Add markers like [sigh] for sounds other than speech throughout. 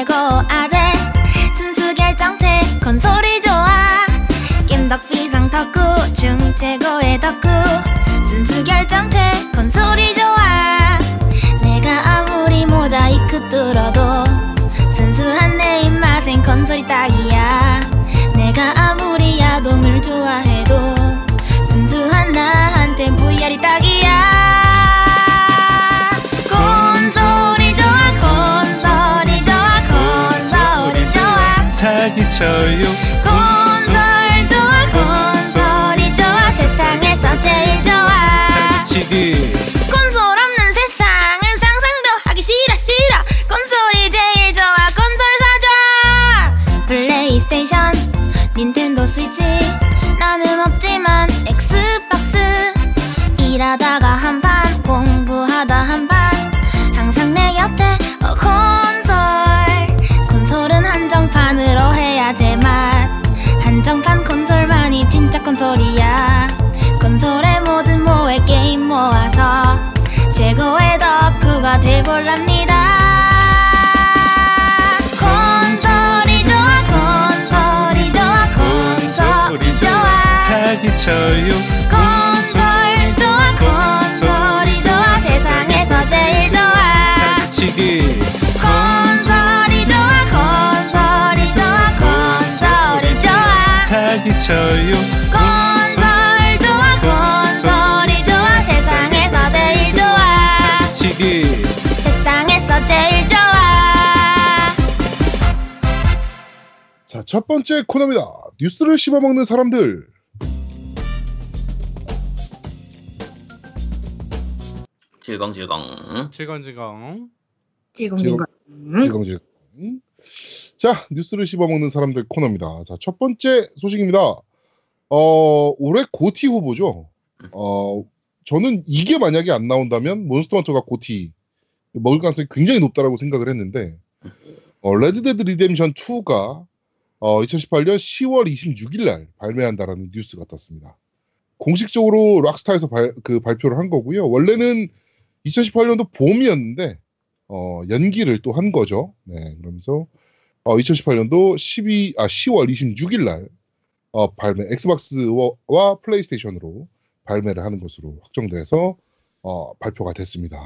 최고 아재. 순수 결정체 콘솔이 좋아 겜덕비상 덕후 중 최고의 덕후. 순수 결정체 콘솔이 좋아 내가 아무리 모자이크 뚫어도 순수한 내 입맛엔 콘솔이 딱이야. 내가 아무리 야동을 좋아해도 순수한 나한텐 VR이 딱이야 콘솔 좋아 콘솔이 좋아. 세상에서 제일 좋아. 사기치기 콘솔이야. 콘솔의 모든 모의 게임 모아서 최고의 덕후가 돼볼랍니다. 콘솔이 좋아 콘솔이 좋아 콘솔이 좋아. 사기쳐요 콘솔 좋아 콘솔이 좋아. 세상에서 제일 좋아. 사기치기 사기쳐요 콘솔 좋아 콘솔이 좋아 세상에서 제일 좋아 사기치기 세상에서 제일 좋아 자, 첫 번째 코너입니다. 뉴스를 씹어먹는 사람들. 질겅질겅. 질겅질겅. 질겅- 질겅 질겅. 자, 뉴스를 씹어먹는 사람들 코너입니다. 자, 첫 번째 소식입니다. 어, 올해 고티 후보죠. 어, 저는 이게 만약에 안 나온다면 몬스터 헌터가 고티 먹을 가능성이 굉장히 높다라고 생각을 했는데, 어, 레드데드 리뎀션 2가 어, 2018년 10월 26일 날 발매한다라는 뉴스가 떴습니다. 공식적으로 락스타에서 발, 그 발표를 한 거고요. 원래는 2018년도 봄이었는데 어, 연기를 또 한 거죠. 네, 그러면서 어, 2018년도 12, 아, 10월 26일 날 어, 발매, 엑스박스와 플레이스테이션으로 발매를 하는 것으로 확정돼서 어, 발표가 됐습니다.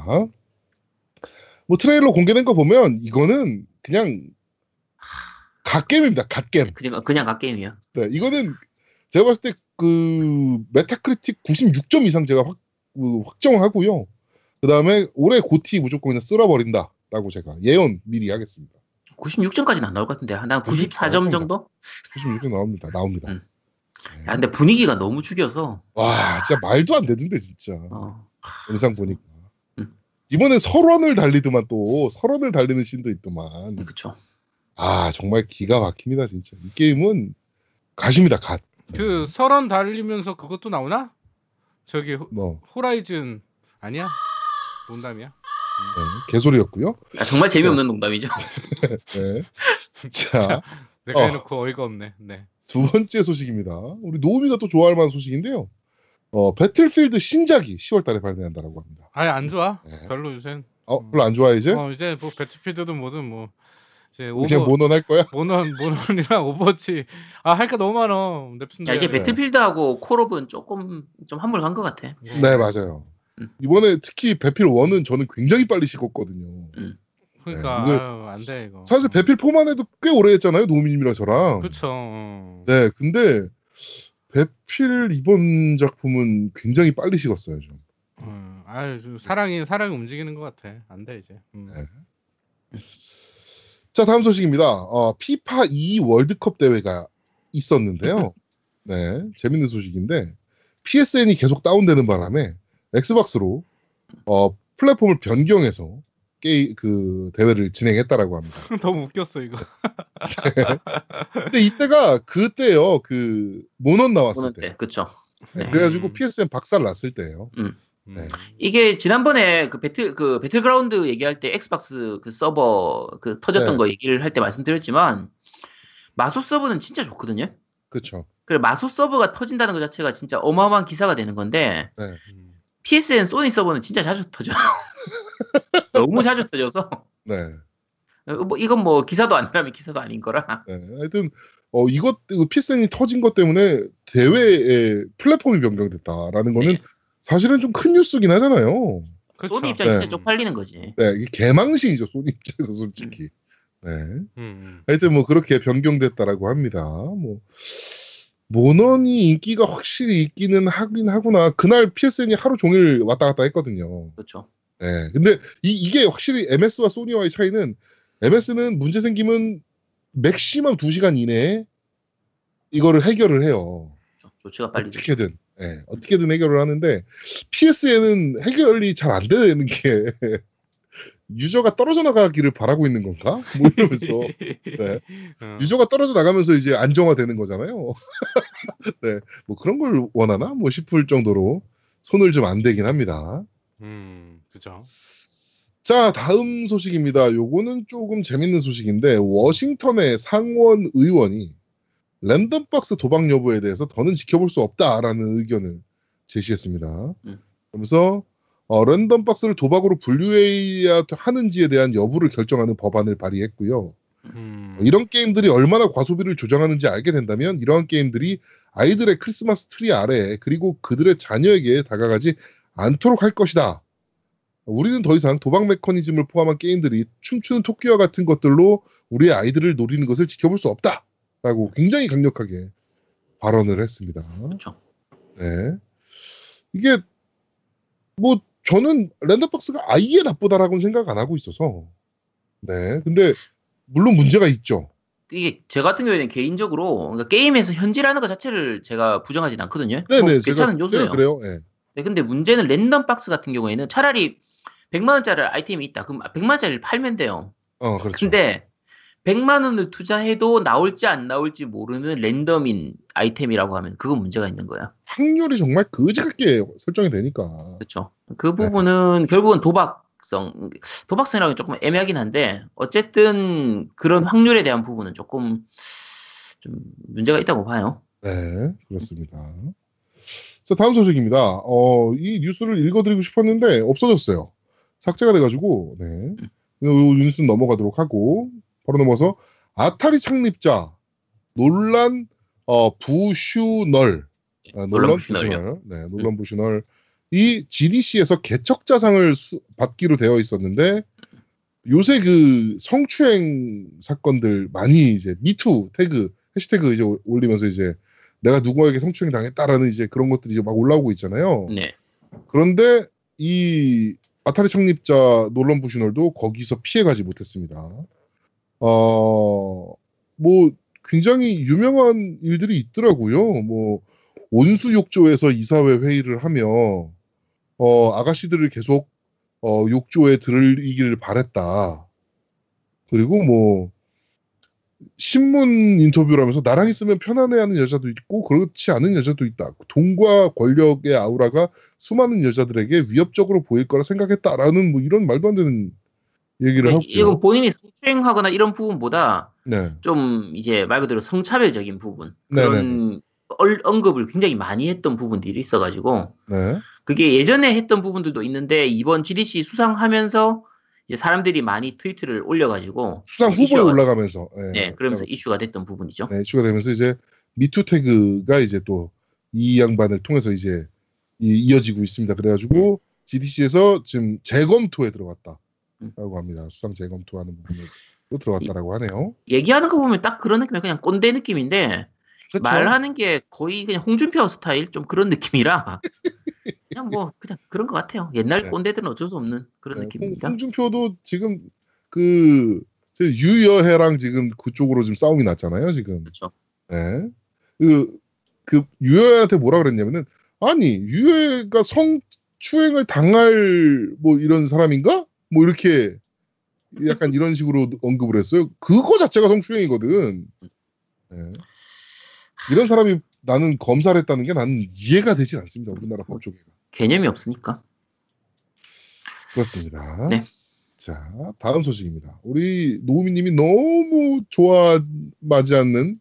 뭐 트레일러 공개된 거 보면 이거는 그냥 갓겜입니다. 갓겜. 그냥 그냥 갓게임이야. 네, 이거는 제가 봤을 때 그 메타크리틱 96점 이상 제가 확, 그, 확정하고요. 그 다음에 올해 고티 무조건 그냥 쓸어버린다라고 제가 예언 미리 하겠습니다. 96점까지는 안 나올 것 같은데 난 94점 94 정도? 96점 나옵니다. 나옵니다. 음. 야, 근데 분위기가 너무 죽여서 와, 진짜 말도 안 되던데 진짜. 어, 영상 보니까. 음. 이번에 설원을 달리더만 또 설원을 달리는 씬도 있더만. 그쵸. 아 정말 기가 막힙니다 진짜. 이 게임은 갓입니다 갓. 그 설원 달리면서 그것도 나오나? 저기 호, 뭐 호라이즌 아니야? 농담이야. 네, 개소리였고요. 야, 정말 재미없는 농담이죠. [laughs] 네. 자. 내가 어. 해놓고 어이가 없네. 네. 두 번째 소식입니다. 우리 노우미가 또 좋아할 만한 소식인데요. 어, 배틀필드 신작이 10월 달에 발매한다라고 합니다. 아예 안 좋아. 네. 별로 요새. 어, 별로 안 좋아해 이제? 어 이제 뭐 배틀필드든 뭐든 뭐 이제 오버 모넌 할 거야? 모넌 모넌이랑 [laughs] 오버워치 아 할 거 너무 많어. 넵슨데. 야, 이제 네. 배틀필드하고 콜옵은 조금 좀 한물간 것 같아. 네, 맞아요. 음. 이번에 특히 배필 1은 저는 굉장히 빨리 식었거든요. 그러니까 네, 아유, 안 돼 이거. 사실 배필 4만 해도 꽤 오래 했잖아요. 노우미님이랑 저랑. 그쵸. 어. 네, 근데 배필 이번 작품은 굉장히 빨리 식었어요. 좀. 음, 아유 좀 사랑이 사랑이 움직이는 것 같아. 안 돼 이제. 음. 네. 자, 다음 소식입니다. 어, 피파 2 월드컵 대회가 있었는데요. [laughs] 네, 재밌는 소식인데 PSN이 계속 다운되는 바람에 엑스박스로 어, 플랫폼을 변경해서 게임 그 대회를 진행했다라고 합니다. [laughs] 너무 웃겼어 이거. [laughs] 근데 이때가 그때요. 그 모넌 나왔을 보는 때. 때, 그쵸. 네, 네. 그래가지고 PSN 박살 났을 때예요. 음. 네. 이게 지난번에 그 배틀 그 배틀그라운드 얘기할 때 엑스박스 그 서버 그 터졌던 네. 거 얘기를 할 때 말씀드렸지만 마소 서버는 진짜 좋거든요. 그렇죠. 그래 마소 서버가 터진다는 것 자체가 진짜 어마어마한 기사가 되는 건데 음. PSN 소니 서버는 진짜 자주 터져. [laughs] 너무 자주 터져서 네. 어, 뭐 이건 뭐 기사도 아니라면 기사도 아닌 거라. 네. 하여튼 어 이것 그 PSN이 터진 것 때문에 대회의 플랫폼이 변경됐다라는 거는 네. 사실은 좀 큰 뉴스긴 하잖아요. 그쵸. 소니 입장에서 네. 진짜 쪽팔리는 거지. 네, 이게 개망신이죠 소니 입장에서 솔직히. 네. 음, 음. 하여튼 뭐 그렇게 변경됐다라고 합니다. 뭐 모넌이 인기가 확실히 있기는 하긴 하구나. 그날 PSN이 하루 종일 왔다 갔다 했거든요. 그렇죠. 네. 근데 이, 이게 확실히 MS와 소니와의 차이는 MS는 문제 생기면 맥시멈 2시간 이내에 이거를 해결을 해요. 그렇죠. 조치가 빨리. 어떻게든. 예, 어떻게든 해결을 하는데 PS에는 해결이 잘 안 되는 게 유저가 떨어져 나가기를 바라고 있는 건가? 뭐 이러면서 [laughs] 네. 어. 유저가 떨어져 나가면서 이제 안정화되는 거잖아요. [laughs] 네, 뭐 그런 걸 원하나? 뭐 싶을 정도로 손을 좀 안 대긴 합니다. 음, 그죠. 자, 다음 소식입니다. 요거는 조금 재밌는 소식인데 워싱턴의 상원 의원이 랜덤박스 도박 여부에 대해서 더는 지켜볼 수 없다라는 의견을 제시했습니다. 음. 그러면서 어, 랜덤 박스를 도박으로 분류해야 하는지에 대한 여부를 결정하는 법안을 발의했고요. 음, 이런 게임들이 얼마나 과소비를 조장하는지 알게 된다면 이러한 게임들이 아이들의 크리스마스 트리 아래에 그리고 그들의 자녀에게 다가가지 않도록 할 것이다. 우리는 더 이상 도박 메커니즘을 포함한 게임들이 춤추는 토끼와 같은 것들로 우리의 아이들을 노리는 것을 지켜볼 수 없다. 라고 굉장히 강력하게 발언을 했습니다. 그렇죠. 네. 이게 뭐 저는 랜덤박스가 아예 나쁘다라고는 생각 안 하고 있어서 네. 근데 물론 문제가 있죠. 이게 저 같은 경우에는 개인적으로 그러니까 게임에서 현질하는 것 자체를 제가 부정하진 않거든요. 네네. 뭐 제가, 괜찮은 요소예요. 제가 그래요. 예. 네, 근데 문제는 랜덤 박스 같은 경우에는 차라리 100만 원짜리 아이템이 있다. 그럼 100만 원짜리를 팔면 돼요. 어, 그렇죠. 근데 100만 원을 투자해도 나올지 안 나올지 모르는 랜덤인 아이템이라고 하면 그건 문제가 있는 거야. 확률이 정말 그지같게 설정이 되니까. 그렇죠. 그 네. 부분은 결국은 도박성, 도박성이라고 조금 애매하긴 한데 어쨌든 그런 확률에 대한 부분은 조금 좀 문제가 있다고 봐요. 네, 그렇습니다. 자, 다음 소식입니다. 어, 이 뉴스를 읽어드리고 싶었는데 없어졌어요. 삭제가 돼가지고, 네. 이 뉴스는 넘어가도록 하고, 바로 넘어서 아타리 창립자 논란 어, 부슈널, 아, 논란. 부슈널, 네, 논란 부슈널 이 GDC에서 개척자상을 수- 받기로 되어 있었는데 요새 그 성추행 사건들 많이 이제 미투 태그 해시태그 이제 올- 올리면서 이제 내가 누구에게 성추행 당했다라는 이제 그런 것들이 이제 막 올라오고 있잖아요. 네. 그런데 이 아타리 창립자 놀런 부시널도 거기서 피해가지 못했습니다. 어, 뭐 굉장히 유명한 일들이 있더라고요. 뭐 온수욕조에서 이사회 회의를 하며 어, 아가씨들을 계속 어, 욕조에 들이기를 바랬다. 그리고 뭐 신문 인터뷰를 하면서 나랑 있으면 편안해하는 여자도 있고 그렇지 않은 여자도 있다. 돈과 권력의 아우라가 수많은 여자들에게 위협적으로 보일 거라 생각했다라는 뭐 이런 말도 안 되는 얘기를 하고 이건 본인이 성추행하거나 이런 부분보다 네. 좀 이제 말 그대로 성차별적인 부분 네네네. 그런 얼- 언급을 굉장히 많이 했던 부분들이 있어가지고 네. 그게 예전에 했던 부분들도 있는데 이번 GDC 수상하면서 이제 사람들이 많이 트위트를 올려가지고 수상 후보에 올라가면서 네, 네 그러면서 올라가- 이슈가 됐던 부분이죠. 네, 이슈가 되면서 이제 미투 태그가 이제 또 이 양반을 통해서 이제 이, 이어지고 있습니다. 그래가지고 GDC에서 지금 재검토에 들어갔다라고 음. 합니다. 수상 재검토하는 부분으로 들어갔다라고 하네요. 얘기하는 거 보면 딱 그런 느낌이 그냥 꼰대 느낌인데 그렇죠? 말하는 게 거의 그냥 홍준표 스타일 좀 그런 느낌이라 [laughs] 그냥 뭐 그냥 그런 것 같아요. 옛날 네. 꼰대들은 어쩔 수 없는 그런 네, 느낌입니다. 홍, 홍준표도 지금 그저 유여해랑 지금 그쪽으로 지금 싸움이 났잖아요. 지금. 그렇죠. 네. 그, 그 유여해한테 뭐라 그랬냐면은 아니 유여해가 성추행을 당할 뭐 이런 사람인가? 뭐 이렇게 약간 이런 식으로 언급을 했어요. 그거 자체가 성추행이거든. 네. 이런 사람이 나는 검사를 했다는 게 나는 이해가 되진 않습니다. 우리나라 법 쪽에. 개념이 없으니까. 그렇습니다. 네. 자, 다음 소식입니다. 우리 노우미 님이 너무 좋아하지 않는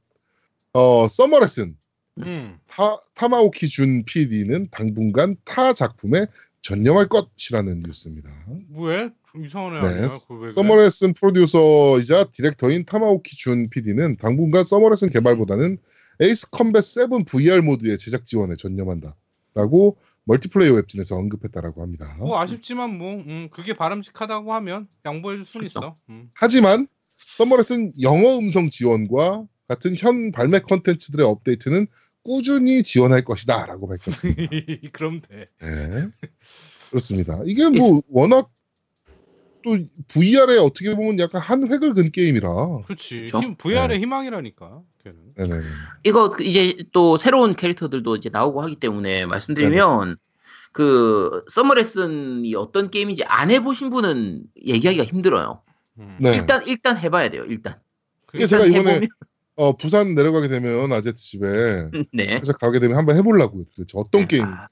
어, 서머레슨 음. 타, 타마오키 준 PD는 당분간 타 작품에 전념할 것이라는 뉴스입니다. 왜 이상하네. 네, 왜 그래? 서머레슨 프로듀서이자 디렉터인 타마오키 준 PD는 당분간 서머레슨 개발보다는 에이스 컴뱃 7 VR 모드의 제작 지원에 전념한다라고 멀티플레이어 웹진에서 언급했다라고 합니다. 뭐 아쉽지만 뭐 음, 그게 바람직하다고 하면 양보해줄 수는 그쵸. 있어. 음. 하지만 서머레슨 영어 음성 지원과 같은 현 발매 컨텐츠들의 업데이트는 꾸준히 지원할 것이다라고 밝혔습니다. [laughs] 그럼 돼. 네. 그렇습니다. 이게 뭐 워낙 또 VR에 어떻게 보면 약간 한 획을 그은 게임이라. 그렇지. 힘, VR의 네. 희망이라니까. 걔는. 네네. 이거 그 이제 또 새로운 캐릭터들도 이제 나오고 하기 때문에 말씀드리면 그 서머레슨이 어떤 게임인지 안 해보신 분은 얘기하기가 힘들어요. 음. 네. 일단 일단 해봐야 돼요. 일단. 이게 제가 이번에 해보면- 어, 부산 내려가게 되면 아제트 집에 [laughs] 네. 살짝 가게 되면 한번 해보려고요. 도대체 어떤 네. 게임? 아,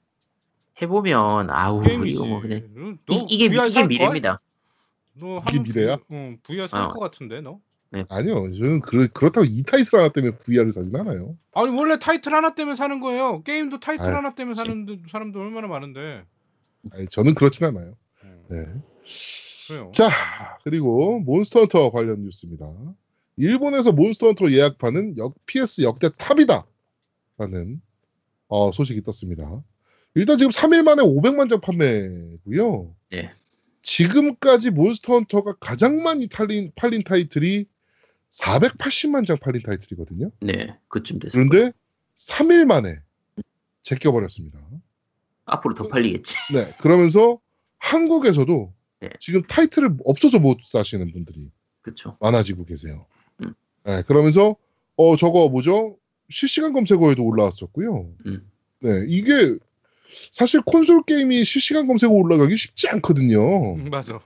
해보면 아우 게임이지. 이거 뭐 그냥 너 이, 이게 이게 살 미래입니다. 너 이게 하면 미래야? V- 응, VR 살 어. 것 같은데 너? 아니요. 저는 그, 그렇다고 이 타이틀 하나 때문에 VR을 사진 않아요. 아니 원래 타이틀 하나 때문에 사는 거예요. 게임도 타이틀 아유, 하나 때문에 사는 사람들 얼마나 많은데. 아니, 저는 그렇진 않아요. 음, 네. 그래요. 자, 그리고 몬스터 헌터 관련 뉴스입니다. 일본에서 몬스터 헌터 예약판은 역, PS 역대 탑이다. 라는 어, 소식이 떴습니다. 일단 지금 3일 만에 500만 장 판매고요. 네. 지금까지 몬스터 헌터가 가장 많이 팔린, 팔린 타이틀이 480만 장 팔린 타이틀이거든요. 네, 그쯤 거예요. 그런데 3일 만에 제껴버렸습니다. 앞으로 더 팔리겠지. 네, 그러면서 한국에서도 네. 지금 타이틀을 없어서 못 사시는 분들이 그렇죠. 많아지고 계세요. 음. 네, 그러면서 어 저거 뭐죠? 실시간 검색어에도 올라왔었고요. 음. 네, 이게 사실 콘솔 게임이 실시간 검색어 올라가기 쉽지 않거든요. 음, 맞아.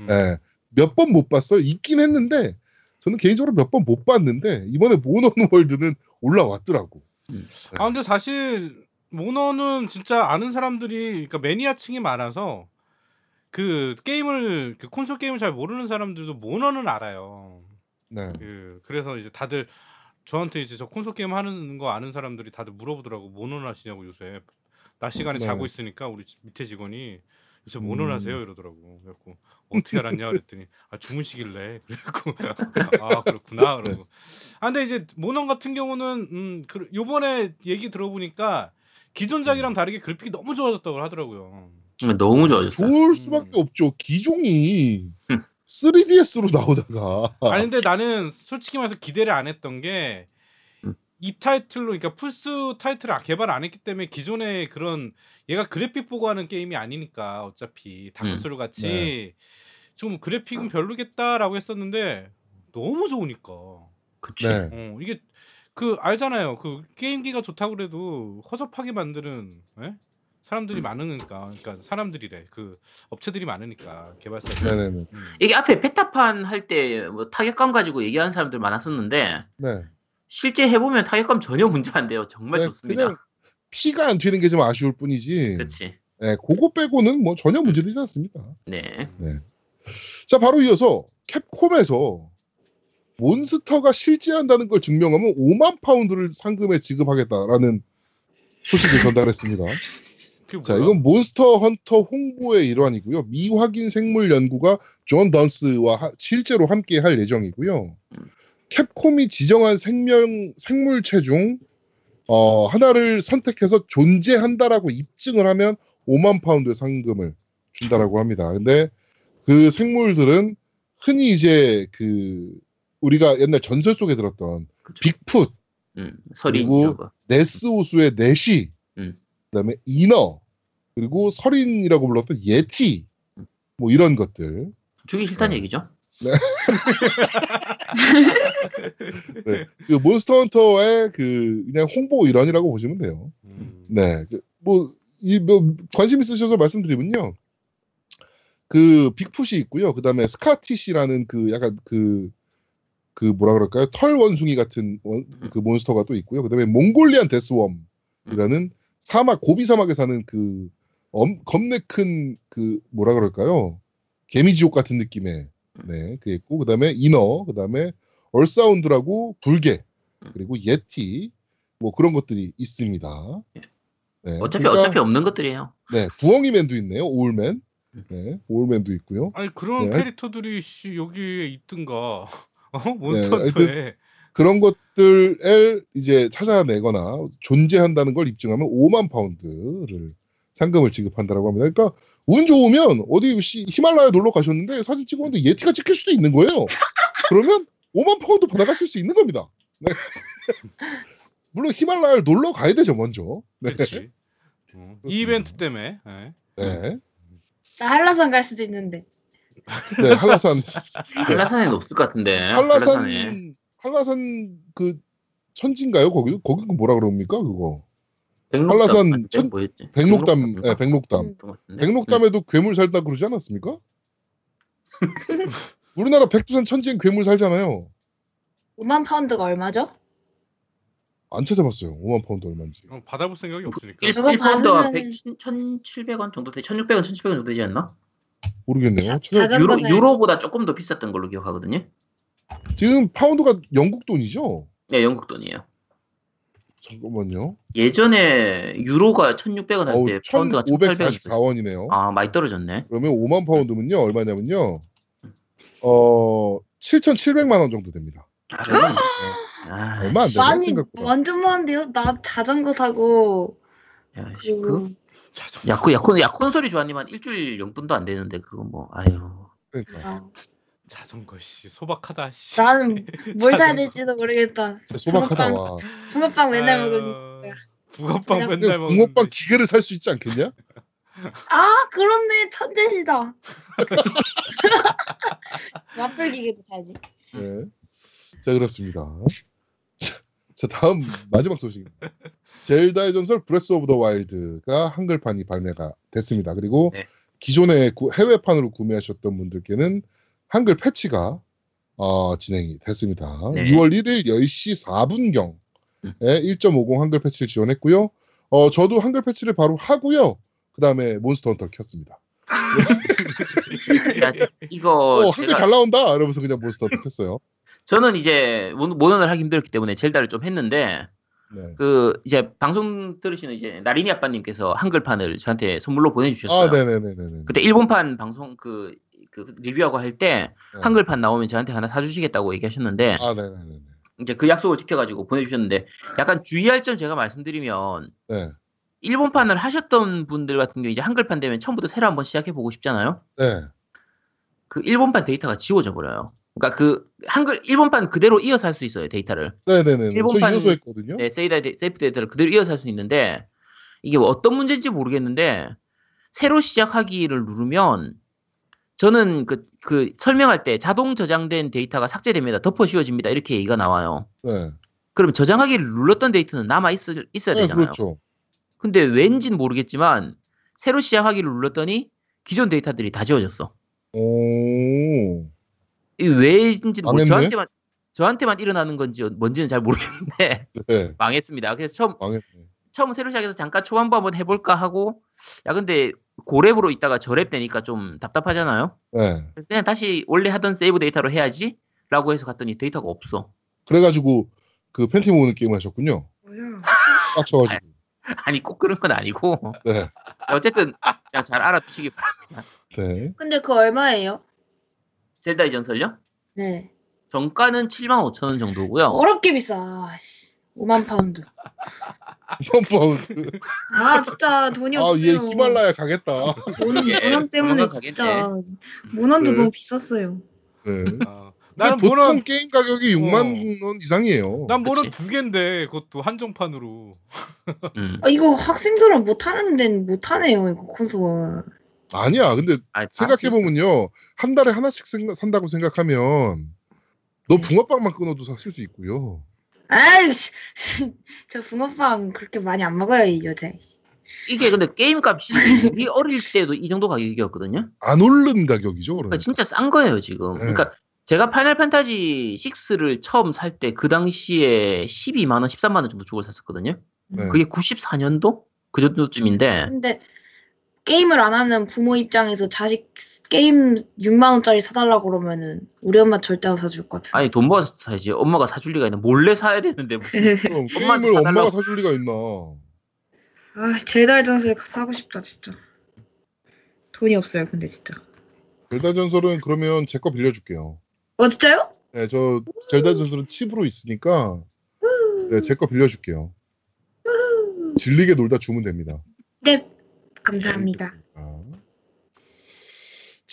음. 네, 몇 번 못 봤어요. 있긴 했는데 저는 개인적으로 몇 번 못 봤는데 이번에 모넌 [laughs] 월드는 올라왔더라고. 아 근데 사실 모너는 진짜 아는 사람들이 그러니까 매니아층이 많아서 그 게임을 그 콘솔 게임을 잘 모르는 사람들도 모너는 알아요. 네, 그 그래서 이제 다들 저한테 이제 저 콘솔 게임 하는 거 아는 사람들이 다들 물어보더라고 모노는 하시냐고 요새 낮 시간에 네. 자고 있으니까 우리 집 밑에 직원이 요새 음. 모노는 하세요? 이러더라고. 그래갖고 어떻게 알았냐? 그랬더니 아 주무시길래. [laughs] 그래갖고 아 그렇구나. 그러고. 아 근데 이제 모넌 같은 경우는 음 그, 요번에 얘기 들어보니까 기존작이랑 다르게 그래픽이 너무 좋아졌다고 하더라고요. 음, 너무 좋아졌어요. 좋을 수밖에 없죠. 기종이 3DS로 나오다가. 아니 근데 나는 솔직히 말해서 기대를 안 했던 게 이 음. 타이틀로 그러니까 플스 타이틀을 개발 안 했기 때문에 기존의 그런 얘가 그래픽 보고 하는 게임이 아니니까 어차피 다크소울 같이 네. 좀 그래픽은 별로겠다라고 했었는데 너무 좋으니까 그치. 네. 어, 이게 그 알잖아요 그 게임기가 좋다고 그래도 허접하게 만드는 예? 사람들이 음. 많으니까 그러니까 사람들이래 그 업체들이 많으니까 개발사들 네네네. 음. 이게 앞에 베타판 할 때 뭐 타격감 가지고 얘기하는 사람들 많았었는데 네. 실제 해보면 타격감 전혀 문제 안 돼요. 정말 네, 좋습니다. 그냥 피가 안 튀는 게 좀 아쉬울 뿐이지. 그렇지. 네, 그거 빼고는 뭐 전혀 문제되지 않습니다. 네. 자, 바로 이어서 캡콤에서 몬스터가 실재한다는 걸 증명하면 5만 파운드를 상금에 지급하겠다라는 소식을 전달했습니다. [laughs] 자? 이건 몬스터 헌터 홍보의 일환이고요. 미확인 생물 연구가 존 다운스와 하- 실제로 함께 할 예정이고요. 음. 캡콤이 지정한 생명 생물체 중 어, 하나를 선택해서 존재한다라고 입증을 하면 5만 파운드의 상금을 준다라고 합니다. 근데 그 생물들은 흔히 이제 그 우리가 옛날 전설 속에 들었던 그쵸. 빅풋, 음, 설인 그리고. 네스 호수의 네시, 음. 그다음에 인어, 그리고 설인이라고 불렀던 예티, 뭐 이런 것들. 주기 싫다는 네. 얘기죠. [laughs] 네. 그 몬스터 헌터의 그 그냥 홍보 일환이라고 보시면 돼요. 음. 네. 그 뭐, 이, 뭐, 관심 있으셔서 말씀드리면요. 그, 빅풋이 있고요. 그 다음에 스카티시라는 그, 약간 그, 그 뭐라 그럴까요? 털 원숭이 같은 원- 그 몬스터가 또 있고요. 그 다음에 몽골리안 데스웜이라는 사막, 고비 사막에 사는 그, 엄, 겁내 큰 그, 뭐라 그럴까요? 개미지옥 같은 느낌의, 네, 그게 있고, 그 다음에 이너, 그 다음에 얼사운드라고 불개, 그리고 예티, 뭐 그런 것들이 있습니다. 네, 어차피 그러니까, 어차피 없는 것들이에요. 네, 부엉이맨도 있네요. 오울맨. 음. 네, 오울맨도 있고요. 아니 그런 네. 캐릭터들이 씨 여기에 있든가 [laughs] 어? 네, 그런 것들을 이제 찾아내거나 존재한다는 걸 입증하면 5만 파운드를 상금을 지급한다라고 합니다. 그러니까 운 좋으면 어디 시- 히말라야 놀러 가셨는데 사진 찍었는데 예티가 찍힐 수도 있는 거예요. 그러면 5만 파운드 받아가실 수 있는 겁니다. 네. [laughs] 물론 히말라야를 놀러 가야 되죠 먼저. 네. 그렇지. 어, 이 이벤트 때문에 예. 네. 나 한라산 갈 수도 있는데. 네, 한라산 [laughs] 한라산에는 없을 것 같은데. 한라산에. 한라산 한라산 그 천지인가요? 거기 거기 그 뭐라 그럽니까 그거? 백록담 한라산? 천- 뭐였지? 백록담, 예? 백록담. 그런 것 같은데. 백록담에도 괴물 살다 그러지 않았습니까? [laughs] 우리나라 백두산 천지엔 괴물 살잖아요. 5만 파운드가 얼마죠? 안 찾아봤어요. 5만 파운드 얼마인지. 어, 받아볼 생각이 없으니까. 일- 그거 1파운드가 받으면은- 1,700원 정도 돼. 1,600원, 1,700원 정도 되지 않나? 모르겠네요. 자- 찾아- 유로. 유로보다 조금 더 비쌌던 걸로 기억하거든요. 지금 파운드가 영국 돈이죠? 네, 영국 돈이에요. 잠깐만요. 예전에 유로가 1,600원 할 때 파운드가 1,800원. 1,544원이네요. 아, 많이 떨어졌네. 그러면 5만 파운드면요 얼마냐면요. 어 7,700만 원 정도 됩니다. 아, 그러면 아, 얼마 안 되네 많이 생각보다. 완전 많은데요? 나 자전거 타고 야, 씨, 그, 자전거. 야, 그, 야, 그, 야, 콘솔이 좋아하니만 일주일 용돈도 안 되는데, 그거 뭐, 아유. 그러니까 아, 자전거 씨 소박하다 씨. 나는 [laughs] 뭘 사야. 될지도 모르겠다. 진짜 소박하다 와. 붕어빵 맨날 아유, 먹으니까. 붕어빵 그냥 맨날 먹는. 붕어빵 기계를 살 수 있지 않겠냐? 아 그렇네 천재시다. [laughs] 와플 기계도 사지. 네. 자 그렇습니다. 자, 자, 다음 마지막 소식입니다. 젤다의 전설 브레스 오브 더 와일드가 한글판이 발매가 됐습니다. 그리고 네. 기존에 구- 해외판으로 구매하셨던 분들께는 한글 패치가 어, 진행이 됐습니다. 네. 6월 1일 10시 4분경에 음. 1.50 한글 패치를 지원했고요. 어, 저도 한글 패치를 바로 하고요. 그 다음에 몬스터 헌터를 켰습니다. 야, 이거, 어, 한글 제가, 잘 나온다! 이러면서 그냥 몬스터 헌터 켰어요. 저는 이제, 모- 모논을 하기 힘들었기 때문에 젤다를 좀 했는데, 네. 그, 이제, 방송 들으시는 이제, 나리미 아빠님께서 한글판을 저한테 선물로 보내주셨어요. 아, 네네네네네. 그때 일본판 방송 그, 그 리뷰하고 할 때, 네. 한글판 나오면 저한테 하나 사주시겠다고 얘기하셨는데, 아, 네네네. 이제 그 약속을 지켜가지고 보내주셨는데, 약간 주의할 점 제가 말씀드리면, 네. 일본판을 하셨던 분들 같은 경우 이제 한글판 되면 처음부터 새로 한번 시작해 보고 싶잖아요. 네. 그 일본판 데이터가 지워져 버려요. 그러니까 그 한글 일본판 그대로 이어서 할 수 있어요 데이터를. 네네네. 저 일본판- 이어서 했거든요. 네, 세이브 데- 세이브 데이터를 그대로 이어서 할 수 있는데 이게 뭐 어떤 문제인지 모르겠는데 새로 시작하기를 누르면 저는 그, 그 설명할 때 자동 저장된 데이터가 삭제됩니다. 덮어 씌워집니다. 이렇게 얘기가 나와요. 네. 그러면 저장하기를 눌렀던 데이터는 남아 있, 있어야 네, 되잖아요. 그렇죠. 근데 왠진 모르겠지만 새로 시작하기를 눌렀더니 기존 데이터들이 다 지워졌어. 오. 이 왜인지는 모르 망했네? 저한테만 저한테만 일어나는 건지 뭔지는 잘 모르겠는데 네. [laughs] 망했습니다. 그래서 처음 망했네. 처음 새로 시작해서 잠깐 초반부 한번 해볼까 하고 야 근데 고랩으로 있다가 저랩 되니까 좀 답답하잖아요. 네. 그래서 그냥 다시 원래 하던 세이브 데이터로 해야지라고 해서 갔더니 데이터가 없어. 그래가지고 그 팬티 모으는 게임 하셨군요. 빡쳐가지고. [laughs] 아니 꼭 그런 건 아니고 네. 어쨌든 그냥 잘 알아두시기 바랍니다. 네. 근데 그 얼마예요? 젤다의 전설요? 네. 정가는 7만 5천 원 정도고요. 어렵게 비싸. 씨. 5만 파운드. 펌프하우스. 아 진짜 돈이 아, 없어요. 얘 히말라야 가겠다. 돈, 예, 모넌 때문에 진짜 가겠네. 모넌도 네. 너무 비쌌어요. 네. 어. 나는 보통 모는 게임 가격이 6만 원 이상이에요. 난 모는 그치. 두 개인데 그것도 한정판으로. 음. 아, 이거 학생들은 못 하는 데는 못 하네요. 이거 콘솔. 아니야. 근데 아, 생각해 보면요. 한 달에 하나씩 생각- 산다고 생각하면 너 붕어빵만 끊어도 살 수 있고요. 아이씨, [laughs] 저 붕어빵 그렇게 많이 안 먹어요 이 여자. 이게 근데 게임 값이 [laughs] 우리 어릴 때도 이 정도 가격이었거든요. 안 오른 가격이죠. 그러니까 그러니까. 진짜 싼 거예요 지금. 네. 그러니까 제가 파이널 판타지 6를 처음 살 때 그 당시에 12만 원, 13만 원 정도 주고 샀었거든요. 네. 그게 94년도 그 정도쯤인데 근데 게임을 안 하는 부모 입장에서 자식 게임 6만 원짜리 사달라고 그러면은 우리 엄마 절대 안 사줄 것 같아. 아니 돈 모아서 사야지. 엄마가 사줄 리가 있나? 몰래 사야 되는데 무슨 그럼 엄마한테 게임을 사달라고. 엄마가 사줄 리가 있나. 아 젤다 전설 사고 싶다 진짜. 돈이 없어요 근데 진짜. 젤다 전설은 그러면 제 거 빌려줄게요. 어 진짜요? 네, 저 젤다 전설은 칩으로 있으니까 네, 제 거 빌려줄게요. 질리게 놀다 주면 됩니다. 네 감사합니다.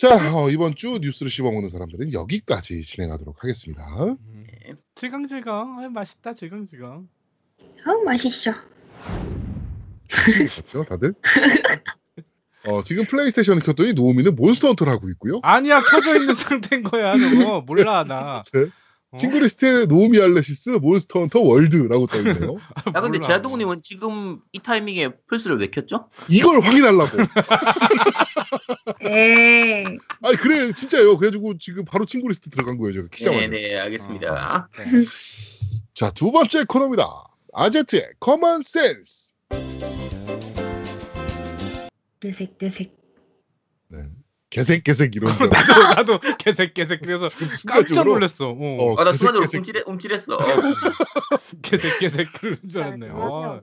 아. 자, 어, 이번 주 뉴스를 씹어먹는 사람들은 여기까지 진행하도록 하겠습니다. 음. 질겅질겅. 아, 맛있다 질겅질겅. 어 맛있어. 그렇죠, 다들? 어, 지금 플레이스테이션을 켰더니 노우미는 몬스터 헌터를 하고 있고요. 아니야 켜져 있는 [laughs] 상태인 거야 저거 몰라 나. 네. 어? 친구 리스트에 노우미 알레시스 몬스터 헌터 월드라고 떠있네요. [laughs] 야 근데 몰라. 제아동님은 지금 이 타이밍에 플스를 왜 켰죠? 이걸 확인하려고. 에이. [laughs] 아니 그래 진짜요. 그래가지고 지금 바로 친구 리스트 들어간 거예요. 제가 키자마자. 네네 알겠습니다. 네. 자, 두 번째 코너입니다. 아제트의 common sense. 뇌섹 뇌섹. 네. 개색 개색 이런 거. 나도 나도 개색 개색 그래서 깜짝 놀랐어. 어. 어, 아나 개색, 순간적으로. 움찔해, 움찔했어. [laughs] 개색 개색 그런 줄 알았네. 아, 어. 맞아.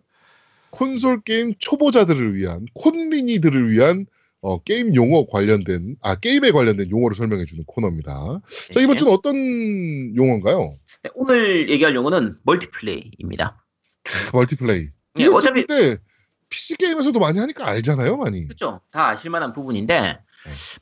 콘솔 게임 초보자들을 위한 콘린이들을 위한 어, 게임 용어 관련된 아 게임에 관련된 용어를 설명해 주는 코너입니다. 자 이번 주는 어떤 용어인가요? 네, 오늘 얘기할 용어는 멀티플레이입니다. 멀티플레이. 네, 어차피 근데 PC 게임에서도 많이 하니까 알잖아요, 많이. 그렇죠. 다 아실 만한 부분인데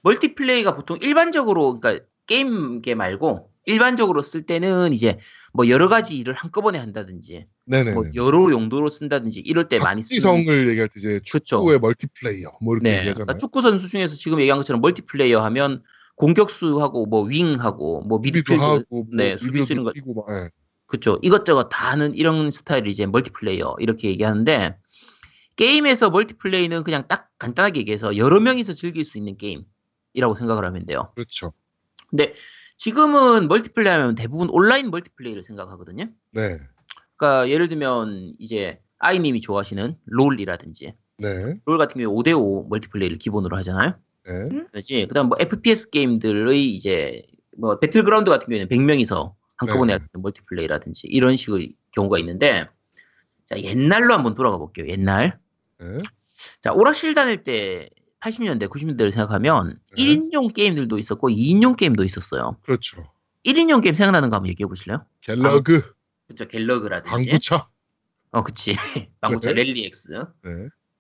멀티플레이가 보통 일반적으로 그러니까 게임계 말고 일반적으로 쓸 때는 이제 뭐 여러 가지 일을 한꺼번에 한다든지 네네. 뭐 여러 용도로 쓴다든지 이럴 때 많이 쓰는 박지성을 얘기할 때 이제 그쵸. 축구의 멀티플레이어 뭐 이렇게 네. 얘기하잖아요. 그러니까 축구 선수 중에서 지금 얘기한 것처럼 멀티플레이어 하면 공격수하고 뭐 윙하고 뭐 미드필드 하고 뭐 네, 수비수 이런 거 뛰고 막, 예. 그렇죠. 이것저것 다 하는 이런 스타일이 이제 멀티플레이어 이렇게 얘기하는데 게임에서 멀티플레이는 그냥 딱 간단하게 얘기해서 여러 명이서 즐길 수 있는 게임이라고 생각을 하면 돼요. 그렇죠. 지금은 멀티플레이 하면 대부분 온라인 멀티플레이를 생각하거든요. 네. 그러니까 예를 들면 이제 아이님이 좋아하시는 롤이라든지 네. 롤 같은 경우에 5대5 멀티플레이를 기본으로 하잖아요. 네. 그렇지. 그다음 뭐 FPS 게임들의 이제 뭐 배틀그라운드 같은 경우에는 100명이서 한꺼번에 네. 할수 있는 멀티플레이라든지 이런 식의 경우가 있는데 자 옛날로 한번 돌아가 볼게요. 옛날 네. 자 오락실 다닐 때 80년대 90년대를 생각하면 네. 1인용 게임들도 있었고 2인용 게임도 있었어요. 그렇죠. 1인용 게임 생각나는 거 한번 얘기해 보실래요? 갤러그, 그쵸 갤러그라든지 방구차. 어 그치 [laughs] 방구차 네. 랠리엑스 네.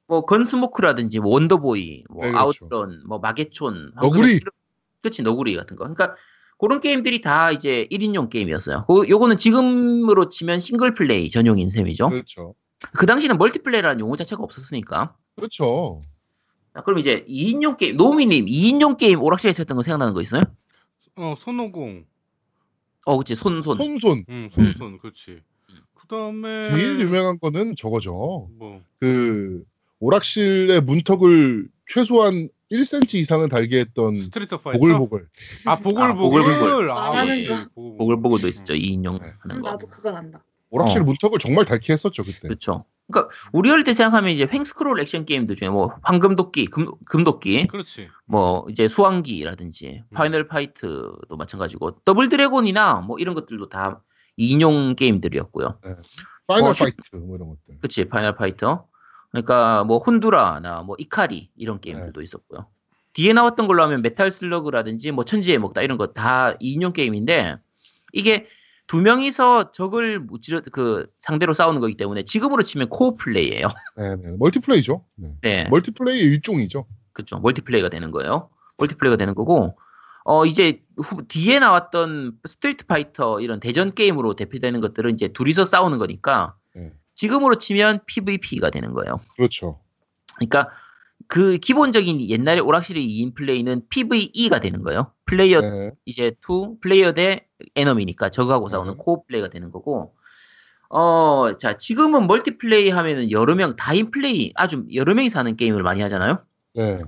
뭐 건스모크라든지 뭐 원더보이 뭐 네, 그렇죠. 아웃런 뭐 마계촌 너구리. 그치 너구리 같은 거 그러니까 그런 게임들이 다 이제 1인용 게임이었어요 그, 요거는 지금으로 치면 싱글 플레이 전용인 셈이죠 그렇죠. 그 당시는 멀티플레이라는 용어 자체가 없었으니까 그렇죠. 자, 그럼 이제 2인용 게임 노미님 2인용 게임 오락실에서 했던 거 생각나는 거 있어요? 어 손오공. 어 그치 손손 손손. 응 손손 그렇지. 그다음에 제일 유명한 거는 저거죠. 뭐 그 오락실의 문턱을 최소한 1cm 이상은 닳게 했던 스트리트 파이터. 보글보글. 아 보글보글. 아, 보글보글. 아. 보글보글. 보글보글도 있었죠 2인용 네. 하는 음, 거 나도 그건 안다. 오락실 어. 문턱을 정말 닳게 했었죠 그때. 그렇죠 그러니까 우리 어릴 때 생각하면 이제 횡스크롤 액션 게임들 중에 뭐 황금도끼 금, 금도끼 그렇지. 뭐 이제 수왕기라든지 음. 파이널 파이트도 마찬가지고 더블 드래곤이나 뭐 이런 것들도 다 2인용 게임들이었고요. Final 어, 주- Fight 뭐 이런 것들. 그치 Final Fighter. 그러니까 뭐 혼두라나 뭐 이카리 이런 게임들도 있었고요. 뒤에 나왔던 걸로 하면 Metal Slug라든지 뭐 천지를 먹다 이런 거 다 2인용 게임인데 이게 두 명이서 적을 무찌르 그 상대로 싸우는 거기 때문에 지금으로 치면 co-op 플레이예요. [laughs] 네, 네. 멀티플레이죠. 네. 네. 멀티플레이의 일종이죠. 그렇죠. 멀티플레이가 되는 거예요. 멀티플레이가 되는 거고 어 이제 후, 뒤에 나왔던 Street Fighter 이런 대전 게임으로 대표되는 것들은 이제 둘이서 싸우는 거니까 네. 지금으로 치면 PVP가 되는 거예요. 그렇죠. 그러니까 그 기본적인 옛날에 오락실의 2인 플레이는 PVE가 되는 거예요. 플레이어 네. 이제 2 플레이어 대 enemy니까 적하고 싸우는 네. co-op 플레이가 되는 거고 어 자 지금은 멀티플레이 하면은 여러 명 다인 플레이 아주 여러 명이서 하는 게임을 많이 하잖아요.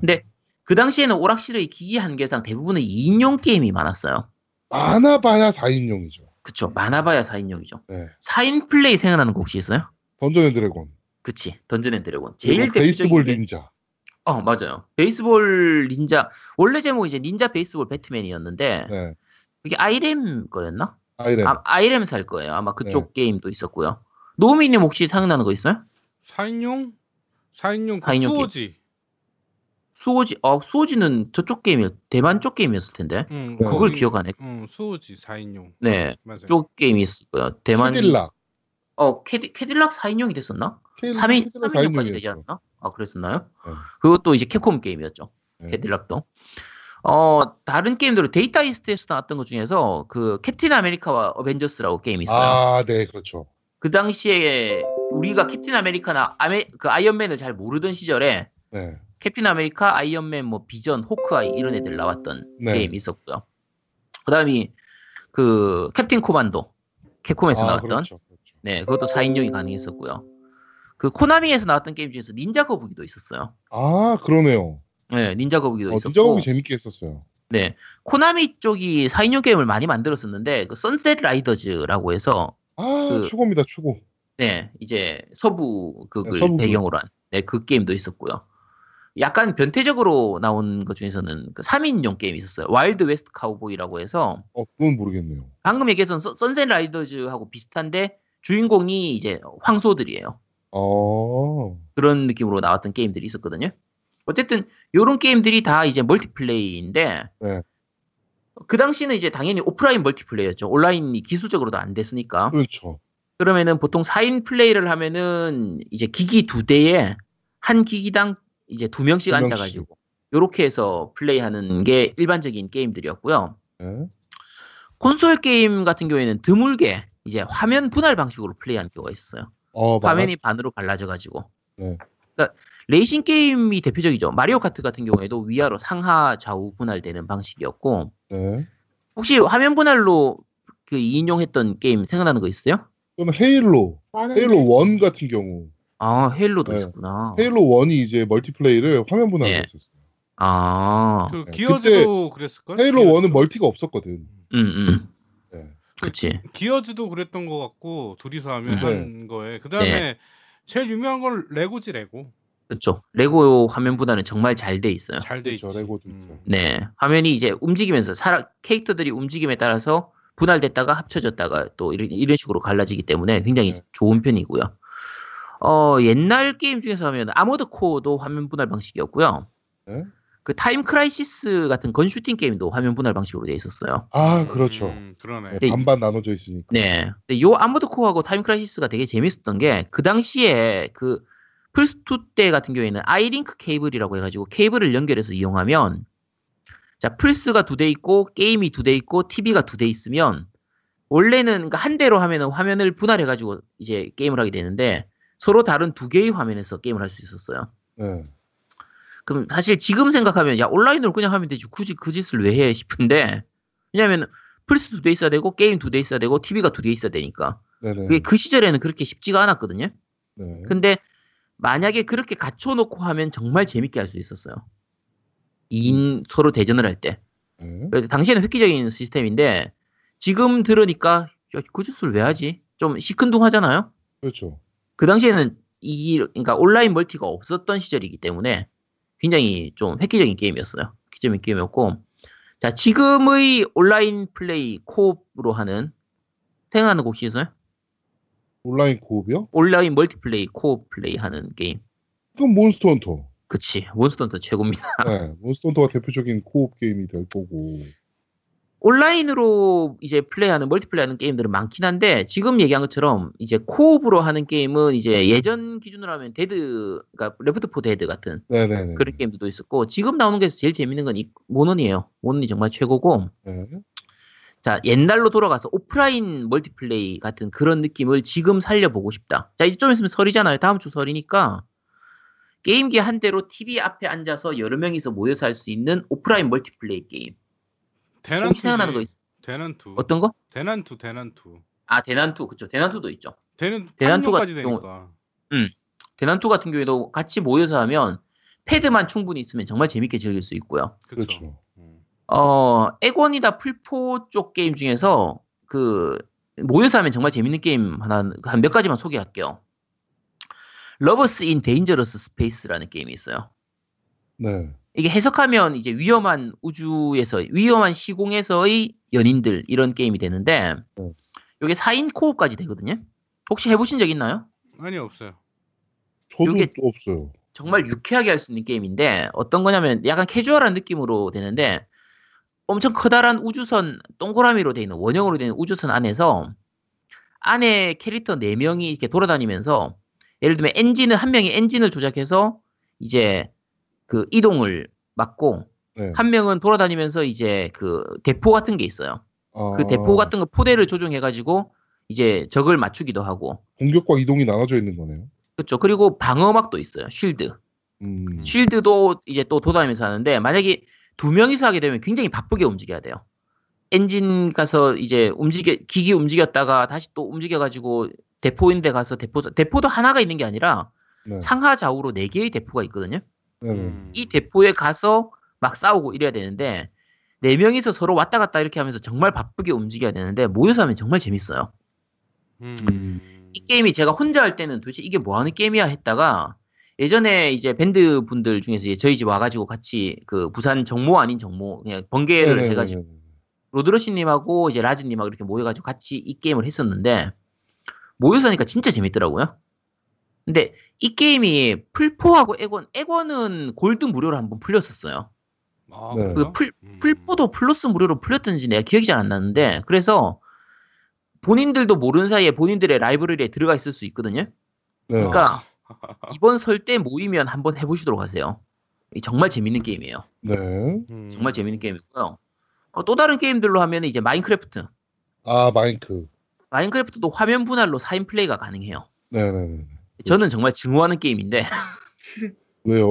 네. 그 당시에는 오락실의 기기 한계상 대부분은 2인용 게임이 많았어요. 많아봐야 4인용이죠. 그쵸. 많아봐야 4인용이죠. 네. 4인 플레이 생각나는 거 혹시 있어요? Dungeons & Dragons. 그치. Dungeons & Dragons. 제일 Baseball 게- Ninja. 어, 맞아요. Baseball Ninja. 원래 제목이 이제 Ninja Baseball Bat Man이었는데, 네. 그게 Irem 거였나? Irem. 아, Irem사 거예요. 아마 그쪽 게임도 있었고요. 노미님 혹시 생각나는 거 있어요? 4인용? 4인용 그 4인용 게임. 수호지. 수호지, 어, 수호지는 저쪽 게임이었, 대만 쪽 게임이었을 텐데. 응, 네. 그걸 거기- 기억 안 해. 응, 수호지 4인용. 네. 맞아요. 쪽 게임이 있었고요. 대만. 캐딜락. 어, 캐디, 캐딜락 4인용이 됐었나? 캐- 3인, 캐딜락 3인용까지 되지 4인용이었죠. 않았나? 아, 그랬었나요? 네. 그것도 이제 캡콤 게임이었죠. 네. Cadillac도. 어, 다른 게임들은 Data East에서 나왔던 것 중에서 그 Captain America와 Avengers라고 게임이 있어요. 아, 네, 그렇죠. 그 당시에 우리가 Captain America나 아메, 그 Iron Man을 잘 모르던 시절에 네. Captain America, Iron Man, 뭐 Vision, Hawkeye 이런 애들 나왔던 네. 게임이 있었고요. 그다음이 그 Captain Commando Capcom에서 아, 나왔던 그렇죠. 그렇죠. 네 그것도 4인용이 가능했었고요. 그 Konami에서 나왔던 게임 중에서 닌자 거북이도 있었어요. 아, 그러네요. 네 닌자 거북이도 어, 있었고 닌자 거북이 재밌게 했었어요. 네 Konami 쪽이 4인용 게임을 많이 만들었었는데 그 Sunset Riders라고 해서 아, 그- 최고입니다, 최고. 네, 이제 서부 그걸 네, 서부 배경으로 한, 네, 그 게임도 있었고요. 약간 변칙적으로 나온 것 중에서는 그 3인용 게임이 있었어요. Wild West Cowboy라고 해서 어, 그건 모르겠네요. 방금 얘기했던 선- Sunset Riders하고 비슷한데 주인공이 이제 황소들이에요. 어, 그런 느낌으로 나왔던 게임들이 있었거든요. 어쨌든 요런 게임들이 다 이제 멀티플레이인데 네. 그 당시는 이제 당연히 오프라인 멀티플레이였죠. 온라인이 기술적으로도 안 됐으니까. 그렇죠. 그러면은 보통 4인 플레이를 하면은 이제 기기 두 대에 한 기기당 이제 두 명씩 두 명씩. 앉아가지고 요렇게 해서 플레이하는 게 일반적인 게임들이었고요. 네. 콘솔 게임 같은 경우에는 드물게 이제 화면 분할 방식으로 플레이하는 경우가 있어요. 어, 화면이 반으로 갈라져가지고. 네. 그러니까 레이싱 게임이 대표적이죠. Mario Kart 같은 경우에도 위아래로 상하 좌우 분할되는 방식이었고 네. 혹시 화면 분할로 그 인용했던 게임 생각나는 거 있어요? 또는 Halo, Halo 1 같은 경우. 아 Halo도 네. 있었구나. Halo 1이 이제 멀티플레이를 화면 분할로 네. 했었어요. 아, 그 네, Gears도 그랬을걸? Halo Gears도? 1은 멀티가 없었거든. 음, 음, 네. 그치. Gears도 그랬던 것 같고 둘이서 하면 음. 한 거에 그 다음에 제일 유명한 건 레고지 레고 그렇죠. 레고 화면 분할은 정말 잘 돼 있어요. 잘 돼. 그렇죠, 레고도 음. 있어요. 네, 화면이 이제 움직이면서 사람 캐릭터들이 움직임에 따라서 분할됐다가 합쳐졌다가 또 이런, 이런 식으로 갈라지기 때문에 굉장히 네. 좋은 편이고요. 어, 옛날 게임 중에서 하면 아머드 코어도 화면 분할 방식이었고요. 네. 그 Time Crisis 같은 gun shooting 게임도 화면 분할 방식으로 돼 있었어요. 아, 그렇죠. 음, 그러네. 네, 네. 반반 나눠져 있으니까. 네. 근데 요 Armored Core하고 Time Crisis가 되게 재밌었던 게 그 당시에 그 플스2 때 같은 경우에는 i.LINK 케이블이라고 해가지고 케이블을 연결해서 이용하면 자 플스가 두 대 있고 게임이 두 대 있고 TV가 두 대 있으면 원래는 그러니까 한 대로 하면은 화면을 분할해가지고 이제 게임을 하게 되는데 서로 다른 두 개의 화면에서 게임을 할 수 있었어요. 네. 그럼 사실 지금 생각하면 야 온라인으로 그냥 하면 되지 굳이 그 짓을 왜 해 싶은데 왜냐면 플스 두 대 있어야 되고 게임 두 대 있어야 되고 TV가 두 대 있어야 되니까 네네. 그게 그 시절에는 그렇게 쉽지가 않았거든요. 네. 근데 만약에 그렇게 갖춰놓고 하면 정말 재밌게 할 수 있었어요. 2인 서로 대전을 할 때. 네. 그래서 당시에는 획기적인 시스템인데 지금 들으니까 야, 그 짓을 왜 하지? 좀 시큰둥하잖아요. 그렇죠. 그 당시에는 이 그러니까 온라인 멀티가 없었던 시절이기 때문에 굉장히 좀 획기적인 게임이었어요. 획기적인 게임이었고 자 지금의 온라인 플레이 코업으로 하는 생각나는 거 혹시 있어요? 온라인 co-op이요? 온라인 멀티플레이 co-op 플레이 하는 게임. 그럼 Monster Hunter. 그치 Monster Hunter 최고입니다. 네. Monster Hunter가 대표적인 co-op 게임이 될 거고. 온라인으로 이제 플레이하는 멀티플레이하는 게임들은 많긴 한데 지금 얘기한 것처럼 이제 co-op으로 하는 게임은 이제 예전 기준으로 하면 Dead 그러니까 Left 4 Dead 같은 네네네. 그런 게임들도 있었고 지금 나오는 것에서 제일 재밌는 건 이 몬헌이에요. 몬헌이 정말 최고고 네. 자 옛날로 돌아가서 오프라인 멀티플레이 같은 그런 느낌을 지금 살려보고 싶다. 자 이제 좀 있으면 설이잖아요. 다음 주 설이니까 게임기 한 대로 TV 앞에 앉아서 여러 명이서 모여서 할 수 있는 오프라인 멀티플레이 게임. 혹시 생각나는 거 대난투지. 있, 대난투. 어떤 거? 대난투 대난투. 아 대난투 그쵸 대난투도 있죠. 대난 대난투 대난투까지 같은 경우- 되니까. 대난투 같은 경우에도 같이 모여서 하면 패드만 충분히 있으면 정말 재밌게 즐길 수 있고요. 그렇죠. 어 엑원이나 플포 쪽 게임 중에서 그 모여서 하면 정말 재밌는 게임 하나 한 몇 가지만 소개할게요. Lovers in Dangerous Space라는 게임이 있어요. 네. 이게 해석하면 이제 위험한 우주에서 위험한 시공에서의 연인들 이런 게임이 되는데 네. 이게 4인 co-op까지 되거든요. 혹시 해보신 적 있나요? 아니 없어요. 저도 없어요. 정말 유쾌하게 할 수 있는 게임인데 어떤 거냐면 약간 캐주얼한 느낌으로 되는데 엄청 커다란 우주선 동그라미로 돼 있는 원형으로 된 우주선 안에서 안에 캐릭터 4명이 이렇게 돌아다니면서 예를 들면 엔진을 한 명이 엔진을 조작해서 이제 그 이동을 막고 네. 한 명은 돌아다니면서 이제 그 대포 같은 게 있어요. 아, 그 대포 같은 거 포대를 조종해 가지고 이제 적을 맞추기도 하고 공격과 이동이 나눠져 있는 거네요. 그렇죠. 그리고 방어막도 있어요. 쉴드. 음. 쉴드도 이제 또 돌아다니면서 하는데 만약에 두 명이서 하게 되면 굉장히 바쁘게 움직여야 돼요. 엔진 가서 이제 움직여 기기 움직였다가 다시 또 움직여 가지고 대포인데 가서 대포 대포도 하나가 있는 게 아니라 네. 상하 좌우로 네 개의 대포가 있거든요. 네. 네. 음. 이 대포에 가서 막 싸우고 이래야 되는데 네 명이서 서로 왔다 갔다 이렇게 하면서 정말 바쁘게 움직여야 되는데 모여서 하면 정말 재밌어요. 음. 이 게임이 제가 혼자 할 때는 도대체 이게 뭐 하는 게임이야 했다가 예전에 이제 밴드 분들 중에서 이제 저희 집 와가지고 같이 그 부산 정모 아닌 정모 그냥 번개를 네네네네. 해가지고 로드러시님하고 이제 라즈님하고 이렇게 모여가지고 같이 이 게임을 했었는데 모여서 하니까 진짜 재밌더라고요. 근데 이 게임이 플포하고 엑원 엑원은 골드 무료로 한번 풀렸었어요. 아, 네. 그 풀, 음. 플포도 플러스 무료로 풀렸던지 내가 기억이 잘 안 나는데 그래서 본인들도 모르는 사이에 본인들의 라이브러리에 들어가 있을 수 있거든요. 네. 그러니까 [laughs] 이번 설 때 모이면 한번 해보시도록 하세요. 이 정말 재밌는 게임이에요. 네. 음. 정말 재밌는 게임이고요. 어, 또 다른 게임들로 하면 이제 마인크래프트. 아 마인크. 마인크래프트도 화면 분할로 4인 플레이가 가능해요. 네네네. 저는 정말 증오하는 게임인데 [laughs] 왜요?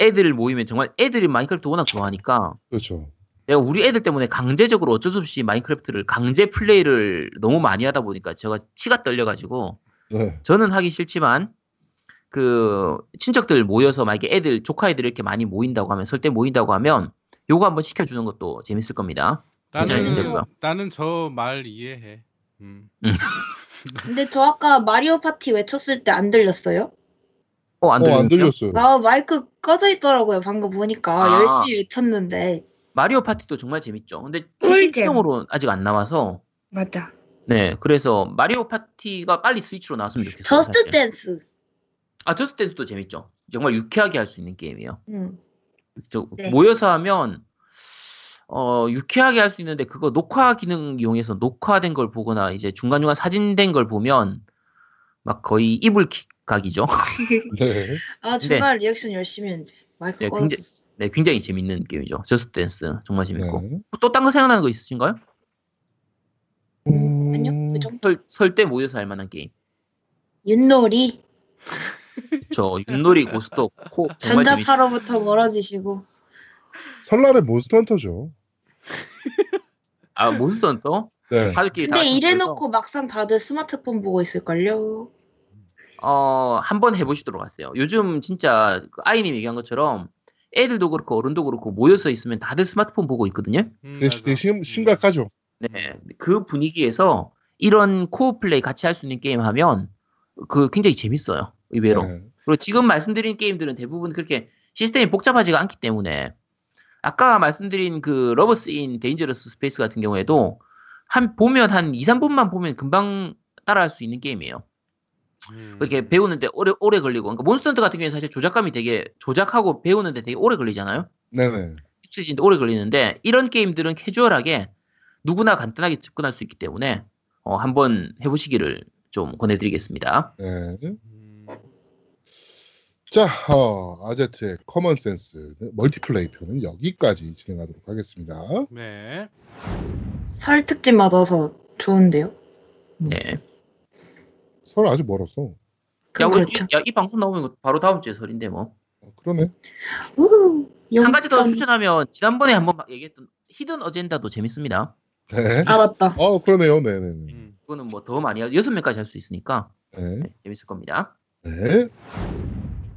애들 모이면 정말 애들이 마인크래프트 워낙 좋아하니까 그렇죠. 내가 우리 애들 때문에 강제적으로 어쩔 수 없이 마인크래프트를 강제 플레이를 너무 많이 하다 보니까 제가 치가 떨려가지고 네. 저는 하기 싫지만 그 친척들 모여서 만약에 애들 조카 애들 이렇게 많이 모인다고 하면 설 때 모인다고 하면 요거 한번 시켜주는 것도 재밌을 겁니다. 나는? 나는 저 말 이해해. 음. [laughs] 근데 저 아까 마리오 파티 외쳤을 때 안 들렸어요? 어 안 어, 안 들렸어요? 아 마이크 꺼져 있더라고요. 방금 보니까 아. 열심히 외쳤는데. 마리오 파티도 정말 재밌죠. 근데. 스위치용으로 아직 안 나와서 맞아. 네 그래서 마리오 파티가 빨리 스위치로 나왔으면 좋겠어요. Just 사실. 댄스. 아 Just Dance도 재밌죠. 정말 유쾌하게 할 수 있는 게임이에요. 음. 저 네. 모여서 하면 어 유쾌하게 할 수 있는데 그거 녹화 기능 이용해서 녹화된 걸 보거나 이제 중간중간 사진된 걸 보면 막 거의 이불 킥 각이죠. [laughs] 네. 아 중간 리액션 열심히 했는데 마이크 네, 꺼졌어. 네, 굉장히 재밌는 게임이죠. Just Dance 정말 재밌고 네. 또딴 거 생각나는 거 있으신가요? 음... 아니요 그 정도. 설설때 모여서 할 만한 게임. 윷놀이 저 윷놀이 고스톱 코. 전자파로부터 멀어지시고. 설날에 몬스터 헌터죠. 아 몬스터 헌터? 네. 근데 이래놓고 막상 다들 스마트폰 보고 있을걸요. 어, 한번 해보시도록 하세요. 요즘 진짜 그 아이님 얘기한 것처럼 애들도 그렇고 어른도 그렇고 모여서 있으면 다들 스마트폰 보고 있거든요. 음, 네. 네, 심, 심각하죠. 네, 그 분위기에서 이런 co-op 플레이 같이 할 수 있는 게임 하면 그 굉장히 재밌어요. 의외로. 네. 그리고 지금 말씀드린 게임들은 대부분 그렇게 시스템이 복잡하지가 않기 때문에 아까 말씀드린 그 Lovers in Dangerous Space 같은 경우에도 한 보면 한 2, 3분만 보면 금방 따라할 수 있는 게임이에요. 음. 그렇게 배우는데 오래 오래 걸리고 그러니까 몬스터헌터 같은 경우에 사실 조작감이 되게 조작하고 배우는데 되게 오래 걸리잖아요. 네네. 익숙해지는데 오래 걸리는데 이런 게임들은 캐주얼하게 누구나 간단하게 접근할 수 있기 때문에 어, 한번 해보시기를 좀 권해드리겠습니다. 네. 음. 자, 어, 아제트의 common sense 멀티플레이 편은 여기까지 진행하도록 하겠습니다. 네. 설 특집 맞아서 좋은데요. 네. 설 아직 멀었어. 야, 우리, 그렇죠. 야, 이 방송 나오면 바로 다음 주에 설인데 뭐. 어, 그러네. 우후, 한 가지 더. 추천하면 지난번에 한번 막 얘기했던 히든 어젠다도 재밌습니다. 네. 아 맞다. 어, 그러네요. 네네네. 음. 그거는 뭐 더 많이 하- 여섯 명까지 할 수 있으니까 네. 네, 재밌을 겁니다. 네.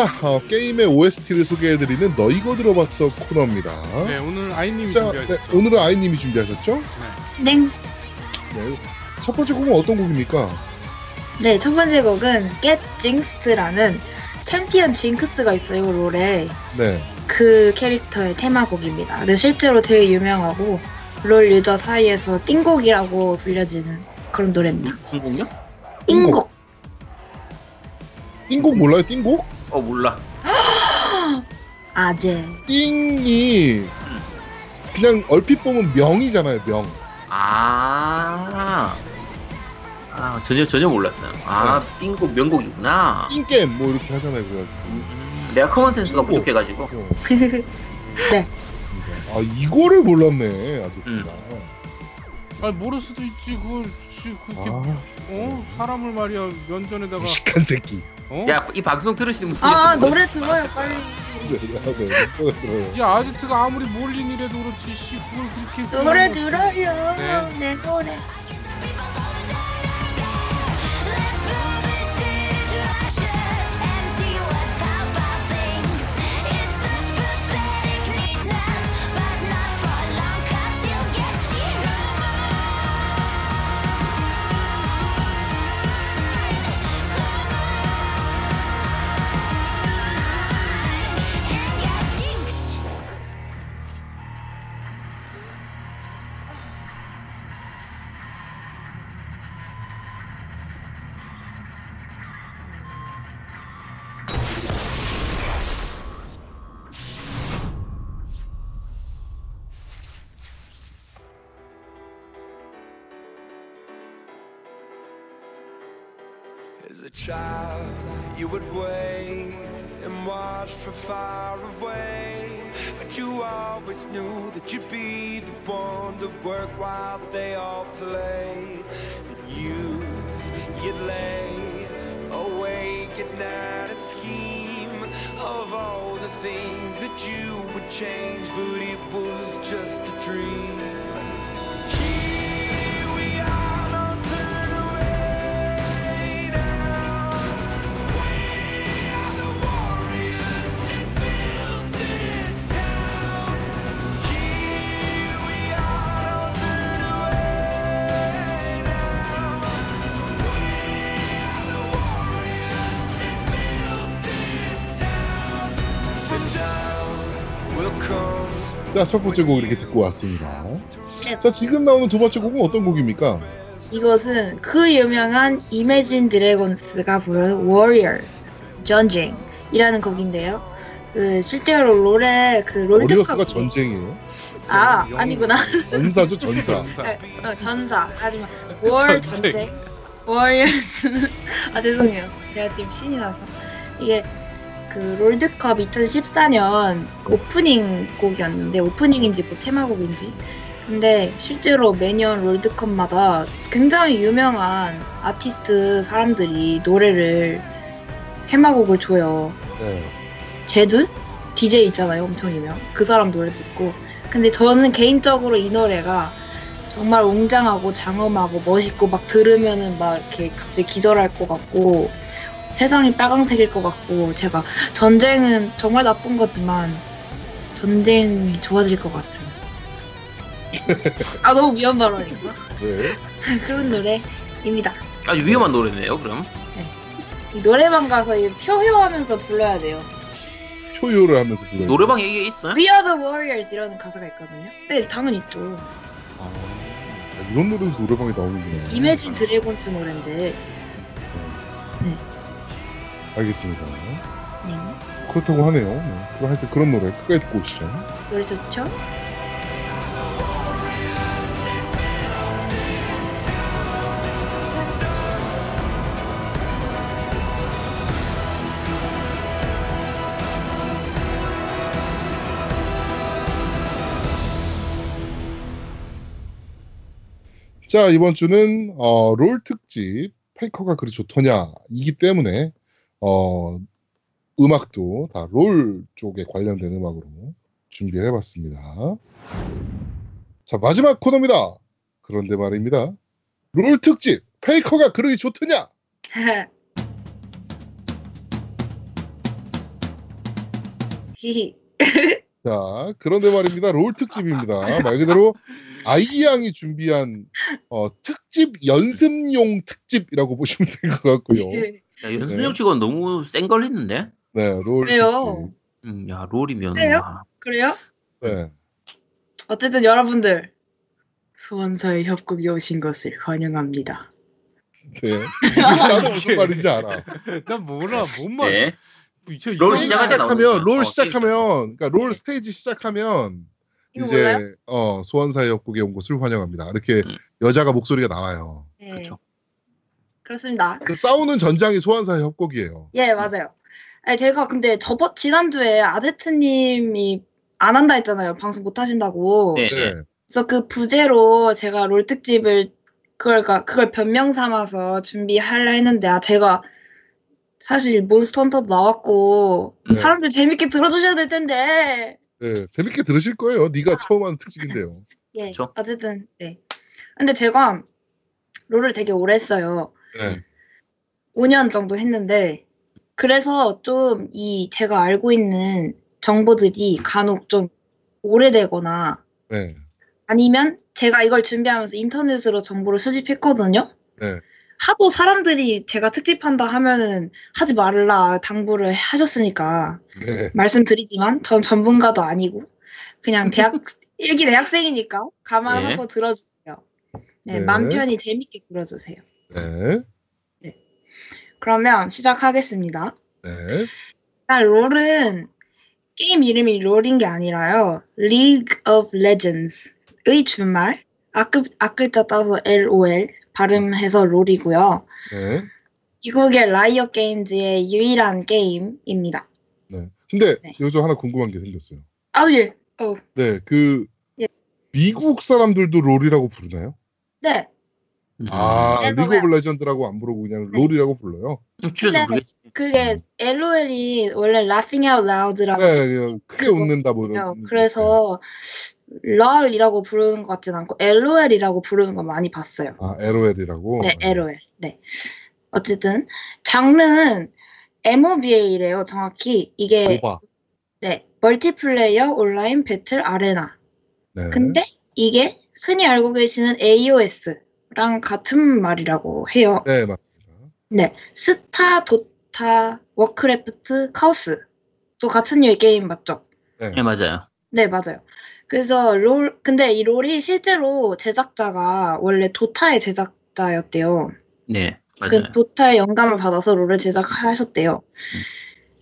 자, 어, 게임의 OST를 소개해드리는 너 이거 들어봤어 코너입니다. 네, 오늘 아이님이 자, 준비하셨죠. 네, 오늘은 아이님이 준비하셨죠? 네. 땡. 네. 첫 번째 곡은 어떤 곡입니까? 네, 첫 번째 곡은 Get Jinxed라는 챔피언 징크스가 있어요, 롤에. 네. 그 캐릭터의 테마곡입니다. 근데 실제로 되게 유명하고 롤 유저 사이에서 띵곡이라고 불려지는 그런 노래입니다. 무슨 곡요? 띵곡. 띵곡 몰라요? 띵곡? 어 몰라. [gasps] 아재. 띵이 그냥 얼핏 보면 명이잖아요, 명. 아. 아 전혀 전혀 몰랐어요. 아 띵곡 명곡이구나. 띵게임 뭐 이렇게 하잖아요, 그래가지고. 음, 내가 common sense가 띵곡. 부족해가지고. 어, [laughs] 네. 아 이거를 몰랐네, 아직도. 아니 모를 수도 있지. 그걸 씨, 그렇게 아, 어 사람을 말이야 면전에다가 무식한 새끼. 어? 야 이 방송 들으시는 분들. 아, 노래 들어요, 빨리. 네, 네, 네, 네, 네. 야 아지트가 아무리 몰린이라도 그렇지 씨 그걸 그렇게 노래 들어요. 네. 내 노래. Child, you would wait and watch from far away. But you always knew that you'd be the one to work while they all play. And you, you'd lay awake at night and scheme of all the things that you would change, but it was just a dream. 자, 첫 번째 곡 이렇게 듣고 왔습니다. 네. 자, 지금 나오는 두 번째 곡은 어떤 곡입니까? 이것은 그 유명한 이매진 드래곤스가 부른 Warriors 전쟁이라는 곡인데요. 그 실제로 롤에 그 롤드컵 워리어스가 전쟁이에요. 아 영- 아니구나 전사죠, 전사. 전사. [laughs] 네, 어, 전사 하지만 [laughs] 월 전쟁. 전쟁 Warriors는 [laughs] 아 죄송해요 제가 지금 신이 나서 이게 그 롤드컵 2014년 오프닝 곡이었는데 오프닝인지 뭐 테마곡인지 근데 실제로 매년 롤드컵마다 굉장히 유명한 아티스트 사람들이 노래를 테마곡을 줘요. 네. 제드 DJ 있잖아요, 엄청 유명. 그 사람 노래 듣고. 근데 저는 개인적으로 이 노래가 정말 웅장하고 장엄하고 멋있고 막 들으면은 막 이렇게 갑자기 기절할 것 같고 세상이 빨강색일 것 같고 제가 전쟁은 정말 나쁜 거지만 전쟁이 좋아질 것 같은. [laughs] 아 너무 위험 발언인가? 네. [laughs] 그런 노래입니다. 아주 위험한 노래네요. 그럼. 이 노래방 가서 이 표효하면서 불러야 돼요. 표요를 하면서 불러요. 노래방 얘기가 있어요? We are the warriors 이라는 가사가 있거든요. 네, 당연히 있죠. 아, 아, 이런 노래도 노래방에 나오는구나. 이매진 드래곤스 노래인데. 알겠습니다. 네, 그렇다고 하네요. 네. 그럼 하여튼 그런 노래 끝까지 듣고 오시죠. 노래 좋죠? 자 이번 주는 어, 롤 특집 페이커가 그리 좋더냐 이기 때문에 어, 음악도 다 롤 쪽에 관련된 음악으로 준비를 해봤습니다. 자 마지막 코너입니다. 그런데 말입니다. 롤 특집 페이커가 그러기 좋더냐? [laughs] 자, 그런데 말입니다. 롤 특집입니다. 말 그대로 아이양이 준비한 어, 특집 연습용 특집이라고 보시면 될 것 같고요. 야, 연습용 치고는 너무 센 걸 했는데. 네, 롤 그래요. 음, 야 롤이면 그래요? 와. 그래요? 네. 어쨌든 여러분들 소환사의 협곡에 오신 것을 환영합니다. 네. 무슨 말인지 알아. 난 몰라 뭔 말. 네. 저롤 시작하면. 롤 어, 시작하면 그러니까 롤 스테이지 시작하면 이제 몰라요? 어, 소환사의 협곡에 온 것을 환영합니다. 이렇게 음. 여자가 목소리가 나와요. 네. 그렇죠. 그렇습니다. 그 싸우는 전장이 소환사의 협곡이에요. 예, 맞아요. 아니, 제가 근데 저번 지난주에 아제트님이 안 한다 했잖아요. 방송 못 하신다고. 네. 네. 그래서 그 부제로 제가 롤 특집을 그걸 그걸 변명 삼아서 준비하려 했는데 아 제가 사실 몬스터 헌터도 나왔고 네. 사람들 재밌게 들어주셔야 될 텐데 네, 재밌게 들으실 거예요. 네가 처음 하는 특집인데요. 예 그쵸. 어쨌든 네 근데 제가 롤을 되게 오래 했어요 네. 5년 정도 했는데 그래서 좀 이 제가 알고 있는 정보들이 간혹 좀 오래되거나 네. 아니면 제가 이걸 준비하면서 인터넷으로 정보를 수집했거든요. 네. 하도 사람들이 제가 특집한다 하면은 하지 말라 당부를 하셨으니까 네. 말씀드리지만 전 전문가도 아니고 그냥 [laughs] 대학 일기 대학생이니까 감안하고 들어주세요. 네, 네. 맘 편히 재밌게 들어주세요. 네. 그러면 시작하겠습니다. 네. 일단 롤은 게임 이름이 롤인 게 아니라요. League of Legends의 준말 앞글, 앞글자 따서 LOL 발음해서 롤이고요. 네. 미국의 라이엇 게임즈의 유일한 게임입니다. 네. 근데 네. 여기서 하나 궁금한 게 생겼어요. 아 예. 어. 네. 그 예. 미국 사람들도 롤이라고 부르나요? 네. 음. 아, 그래서 리그 오브 레전드라고 안 부르고 그냥 네. 롤이라고 불러요. 좀 줄여서 네. 모르겠 그게 LOL이 원래 Laughing Out Loud라고 네, 그냥 크게 그거 웃는다 뭐. 이런. 그래서 LOL이라고 부르는 것 같진 않고 LOL이라고 부르는 거 많이 봤어요. 아, LOL이라고. 네, LOL. 네. 어쨌든 장르는 MOBA래요. 정확히 이게 MOBA. 네 multiplayer online battle arena. 네. 근데 이게 흔히 알고 계시는 AOS 랑 같은 말이라고 해요. 네, 맞습니다. 네, 스타, 도타, 워크래프트, 카오스 또 같은 게임 맞죠? 네. 네 맞아요. 네, 맞아요. 그래서 롤, 근데 이 롤이 실제로 제작자가 원래 도타의 제작자였대요. 네 맞아요. 그 도타의 영감을 받아서 롤을 제작하셨대요.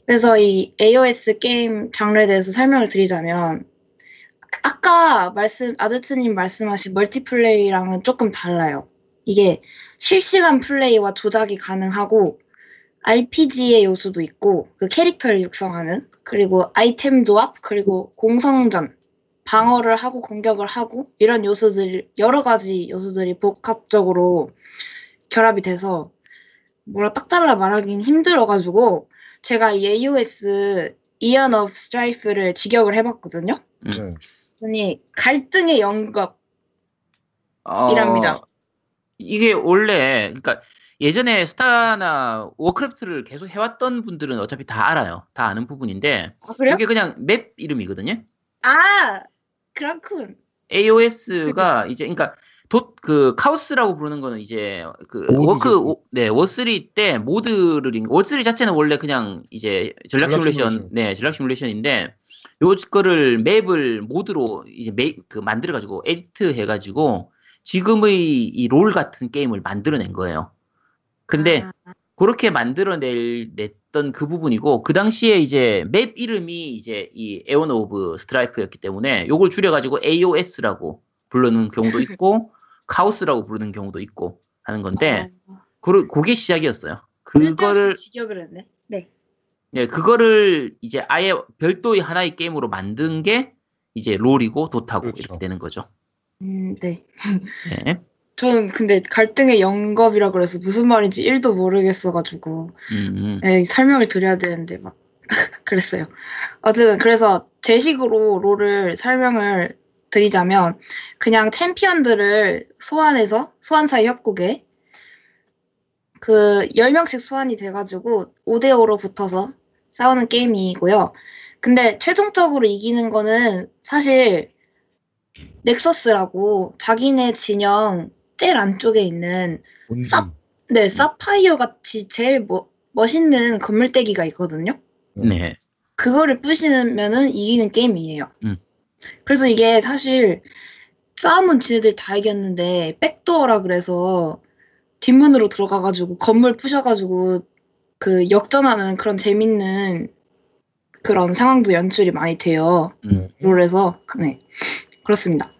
그래서 이 AOS 게임 장르에 대해서 설명을 드리자면 아까 말씀 아제트님 말씀하신 멀티플레이랑은 조금 달라요. 이게 실시간 플레이와 조작이 가능하고 RPG의 요소도 있고 그 캐릭터를 육성하는 그리고 아이템 조합 그리고 공성전 방어를 하고 공격을 하고 이런 요소들 여러 가지 요소들이 복합적으로 결합이 돼서 뭐라 딱 잘라 말하긴 힘들어가지고 제가 이 AOS Eon of Strife를 직역을 해봤거든요. 네. 그랬더니 갈등의 영겁 어, 이랍니다. 이게 원래 그러니까 예전에 스타나 워크래프트를 계속 해왔던 분들은 어차피 다 알아요. 다 아는 부분인데 아 그래요? 이게 그냥 맵 이름이거든요. 아 그렇군. AOS가 이제 그러니까 도, 그 카오스라고 부르는 거는 이제 그. 워크 오- 네 워3 때 모드를 워3 자체는 원래 그냥 이제 전략 시뮬레이션. 네 전략 시뮬레이션인데 요 거를 맵을 모드로 이제 매, 그 만들어 가지고 edit 해 가지고 지금의 이 롤 같은 게임을 만들어낸 거예요. 근데 아, 그렇게 만들어낼 냈던 그 부분이고 그 당시에 이제 맵 이름이 이제 이 Eon of Strife였기 때문에 요걸 줄여 가지고 AOS라고 부르는 경우도 있고 [laughs] 카오스라고 부르는 경우도 있고 하는 건데 어, 그 그게 시작이었어요. 그거를 직역을 했네. 네. 네, 그거를 이제 아예 별도의 하나의 게임으로 만든 게 이제 롤이고 도타고 그렇죠. 이렇게 되는 거죠. 음, 네. 네. [laughs] 저는 근데 갈등의 영겁이라 그래서 무슨 말인지 1도 모르겠어가지고 음. 네, 설명을 드려야 되는데 막 [laughs] 그랬어요. 어쨌든 그래서 제 식으로 롤을 설명을 드리자면 그냥 챔피언들을 소환해서 소환사의 협곡에 그 10명씩 소환이 돼가지고 5대5로 붙어서 싸우는 게임이고요. 근데 최종적으로 이기는 거는 사실 넥서스라고 자기네 진영 제일 안쪽에 있는. 쌉. 네 사파이어 같이 제일 뭐, 멋있는 건물대기가 있거든요. 네. 그거를 부시면은 이기는 게임이에요. 음. 그래서 이게 사실 싸움은 지네들 다 이겼는데 백도어라 그래서 뒷문으로 들어가가지고 건물 부셔가지고 그 역전하는 그런 재밌는 그런 상황도 연출이 많이 돼요. 음. 롤에서 네 그렇습니다.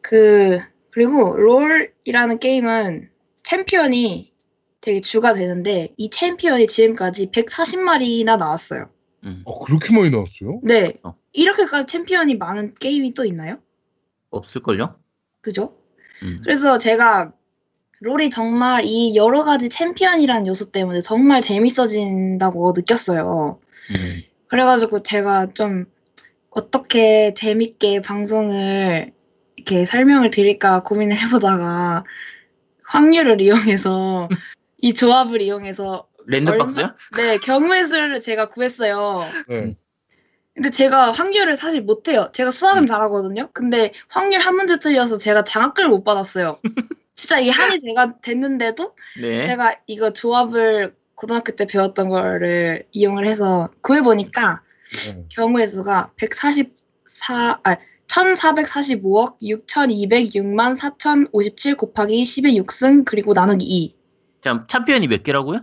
그 그리고 롤이라는 게임은 챔피언이 되게 주가 되는데 이 챔피언이 지금까지 140마리나 나왔어요. 음. 어, 그렇게 많이 나왔어요? 네. 어. 이렇게까지 챔피언이 많은 게임이 또 있나요? 없을걸요? 그죠? 음. 그래서 제가 롤이 정말 이 여러 가지 챔피언이라는 요소 때문에 정말 재밌어진다고 느꼈어요. 음. 그래가지고 제가 좀 어떻게 재밌게 방송을 이렇게 설명을 드릴까 고민을 해보다가 확률을 이용해서 [laughs] 이 조합을 이용해서 랜덤 얼마- 박스요? 네 경우의 수를 제가 구했어요. 네. 근데 제가 확률을 사실 못해요. 제가 수학은 음. 잘하거든요. 근데 확률 한 문제 틀려서 제가 장학금을 못 받았어요. [laughs] 진짜 이게 한이 제가 됐는데도 네. 제가 이거 조합을 고등학교 때 배웠던 거를 이용을 해서 구해보니까 네. 경우의 수가 144, 아, 1445억 6206만 4057 곱하기 10의 6승 그리고 나누기 2. 자, 챔피언이 몇 개라고요?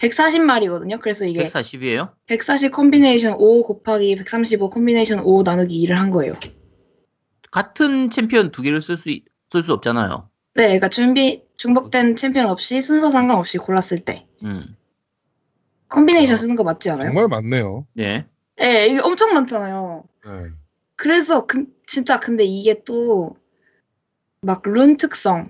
140마리거든요. 그래서 이게 140이에요? 140 콤비네이션 5 곱하기 135 콤비네이션 5 나누기 2를 한 거예요. 같은 챔피언 두 개를 쓸 수 쓸 수 없잖아요. 네, 그러니까 준비 중복된 챔피언 없이 순서 상관없이 골랐을 때 음. 콤비네이션 아, 쓰는 거 맞지 않아요? 정말 많네요. 네. 네, 이게 엄청 많잖아요. 네. 그래서 그, 진짜 근데 이게 또 막 룬 특성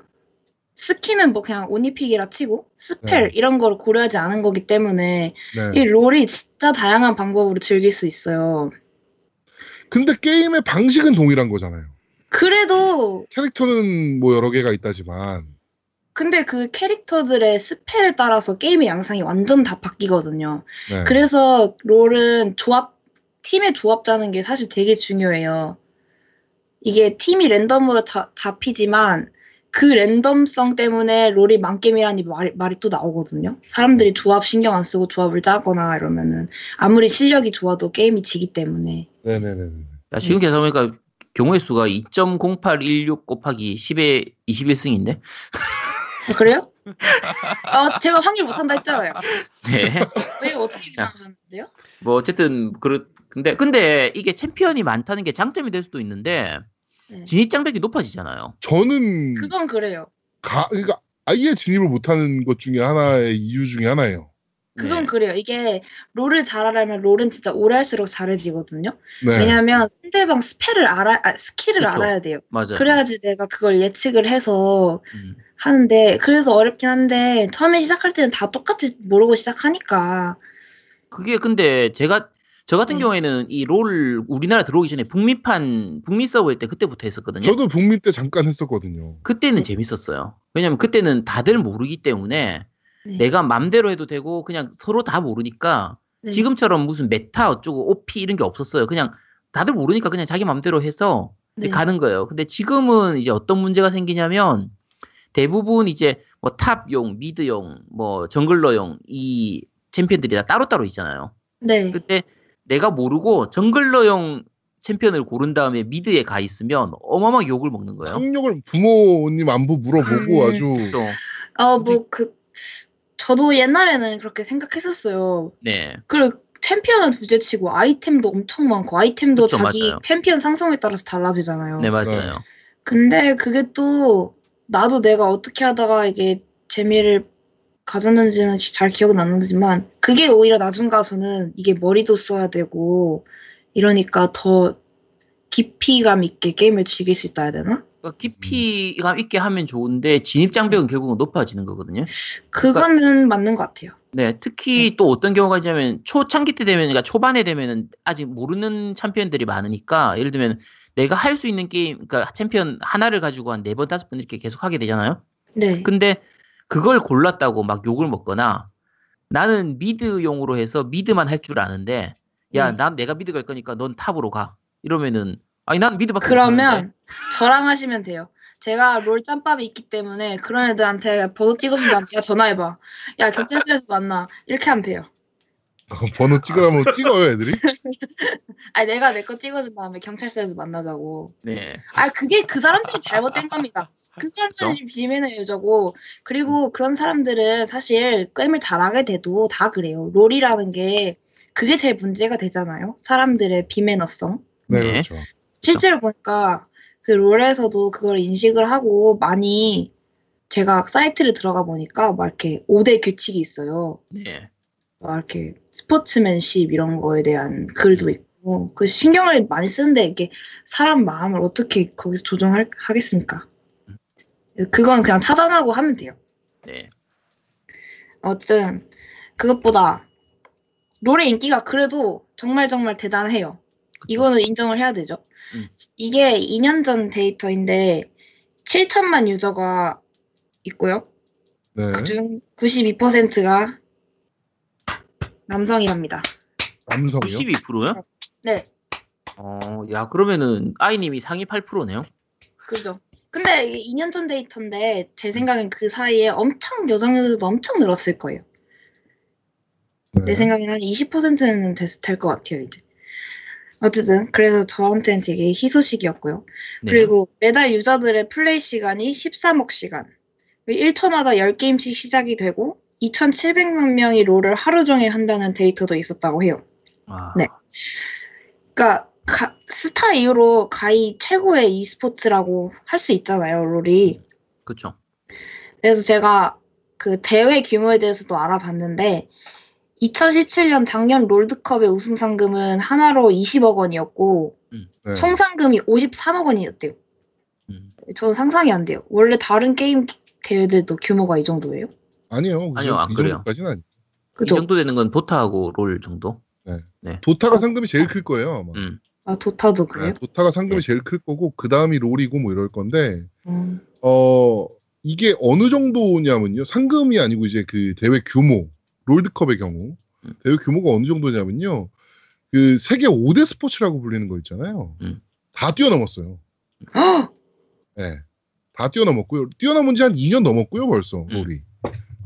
스킨은 뭐 그냥 옷입히기라 치고 스펠 네. 이런 거를 고려하지 않은 거기 때문에 네. 이 롤이 진짜 다양한 방법으로 즐길 수 있어요. 근데 게임의 방식은 동일한 거잖아요. 그래도 캐릭터는 뭐 여러 개가 있다지만 근데 그 캐릭터들의 스펠에 따라서 게임의 양상이 완전 다 바뀌거든요. 네. 그래서 롤은 조합, 팀의 조합 짜는 게 사실 되게 중요해요. 이게 팀이 랜덤으로 자- 잡히지만 그 랜덤성 때문에 롤이 망게임이라는 말이, 말이 또 나오거든요. 사람들이 조합 신경 안 쓰고 조합을 짜거나 이러면은 아무리 실력이 좋아도 게임이 지기 때문에. 네네네. 야, 지금 계산해보니까 경우의 수가 2.0816 곱하기 10의 21승인데? 아, 그래요? 어, 제가 확률 못한다 했잖아요. 네. 왜 어떻게 생각하는데요? 뭐 어쨌든 그렇 근데 근데 이게 챔피언이 많다는 게 장점이 될 수도 있는데 네. 진입 장벽이 높아지잖아요. 저는 그건 그래요. 가 그러니까 아예 진입을 못하는 것 중에 하나의 이유 중에 하나예요. 그건 네. 그래요. 이게 롤을 잘하려면 롤은 진짜 오래 할수록 잘해지거든요. 네. 왜냐하면 상대방 스펠을 알아, 아, 스킬을 그쵸. 알아야 돼요. 맞아요. 그래야지 내가 그걸 예측을 해서 음. 하는데 그래서 어렵긴 한데 처음에 시작할 때는 다 똑같이 모르고 시작하니까 그게 근데 제가 저 같은 음. 경우에는 이 롤 우리나라 들어오기 전에 북미판 북미 서버일 때 그때부터 했었거든요. 저도 북미 때 잠깐 했었거든요. 그때는 재밌었어요. 왜냐면 그때는 다들 모르기 때문에 네. 내가 맘대로 해도 되고 그냥 서로 다 모르니까 네. 지금처럼 무슨 메타 어쩌고 OP 이런 게 없었어요. 그냥 다들 모르니까 그냥 자기 맘대로 해서 네. 가는 거예요. 근데 지금은 이제 어떤 문제가 생기냐면 대부분 이제 뭐 탑용, 미드용, 뭐 정글러용 이 챔피언들이 다 따로따로 있잖아요. 네. 그때 내가 모르고 정글러용 챔피언을 고른 다음에 미드에 가 있으면 어마어마하게 욕을 먹는 거예요. 학력을 부모님 안부 물어보고 음. 아주 또, 어뭐 그 저도 옛날에는 그렇게 생각했었어요. 네. 그리고 챔피언은 둘째치고 아이템도 엄청 많고 아이템도 그쵸, 자기 맞아요. 챔피언 상성에 따라서 달라지잖아요. 네, 맞아요. 근데 그게 또 나도 내가 어떻게 하다가 이게 재미를 가졌는지는 잘 기억은 안 나지만 그게 오히려 나중 가서는 이게 머리도 써야 되고 이러니까 더 깊이감 있게 게임을 즐길 수 있다 해야 되나? 그러니까 깊이감 있게 하면 좋은데 진입 장벽은 결국은 높아지는 거거든요. 그거는 맞는 것 같아요. 네, 특히 또 어떤 경우가 있냐면 초창기 때 되면 그러니까 초반에 되면은 아직 모르는 챔피언들이 많으니까 예를 들면 내가 할 수 있는 게임 그러니까 챔피언 하나를 가지고 한 네 번 다섯 번 이렇게 계속 하게 되잖아요. 네. 근데 그걸 골랐다고 막 욕을 먹거나 나는 미드용으로 해서 미드만 할 줄 아는데 야 네. 난 내가 미드 갈 거니까 넌 탑으로 가 이러면은 아니 난 미드밖에 못 그러면. 저랑 하시면 돼요. 제가 롤 짬밥이 있기 때문에 그런 애들한테 번호 찍어준 다음에 야 전화해봐. 야 경찰서에서 만나. 이렇게 하면 돼요. 번호 찍으라면 찍어요 애들이. [laughs] 아니 내가 내 거 찍어준 다음에 경찰서에서 만나자고. 네 아 그게 그 사람들이 잘못된 겁니다. 그 사람들이 비매너 여자고 그리고 그런 사람들은 사실 게임을 잘하게 돼도 다 그래요. 롤이라는 게 그게 제일 문제가 되잖아요. 사람들의 비매너성. 네, 네. 그렇죠. 실제로 보니까 그 롤에서도 그걸 인식을 하고 많이 제가 사이트를 들어가 보니까 막 이렇게 5대 규칙이 있어요. 네. 막 이렇게 스포츠맨십 이런 거에 대한 글도 있고 그 신경을 많이 쓰는데 이게 사람 마음을 어떻게 거기서 조정할 하겠습니까? 그건 그냥 차단하고 하면 돼요. 네. 어쨌든 그것보다 롤의 인기가 그래도 정말 정말 대단해요. 이거는 인정을 해야 되죠. 음. 이게 2년 전 데이터인데 7천만 유저가 있고요. 네. 그중 92%가 남성이랍니다. 남성이요. 92%요? 네, 어, 야 그러면은 아이님이 상위 8%네요. 그죠. 근데 이게 2년 전 데이터인데 제 생각엔 그 사이에 엄청 여성 유저도 엄청 늘었을 거예요. 네. 내 생각엔 한 20%는 될 것 같아요, 이제. 어쨌든 그래서 저한테는 되게 희소식이었고요. 네. 그리고 매달 유저들의 플레이 시간이 13억 시간. 1초마다 10게임씩 시작이 되고 2,700만 명이 롤을 하루 종일 한다는 데이터도 있었다고 해요. 아, 네. 그러니까 가- 스타 이후로 가히 최고의 e스포츠라고 할 수 있잖아요, 롤이. 그쵸. 그래서 제가 그 대회 규모에 대해서도 알아봤는데 2017년 작년 롤드컵의 우승 상금은 하나로 20억 원이었고 네. 총 상금이 53억 원이었대요. 음. 저는 상상이 안 돼요. 원래 다른 게임 대회들도 규모가 이 정도예요? 아니요. 아니요, 안이 그래요. 아니. 이 그죠? 정도 되는 건 도타하고 롤 정도. 도타가 상금이 제일 클 거예요. 아마. 음. 아 도타도 네, 그래요? 도타가 상금이 네. 제일 클 거고 그 다음이 롤이고 뭐 이럴 건데 음. 어 이게 어느 정도냐면요. 상금이 아니고 이제 그 대회 규모 롤드컵의 경우 음. 대회 규모가 어느 정도냐면요. 그 세계 5대 스포츠라고 불리는 거 있잖아요. 음. 다 뛰어넘었어요. 헉! 네. 다 뛰어넘었고요. 뛰어넘은 지 한 2년 넘었고요, 벌써 음. 롤이.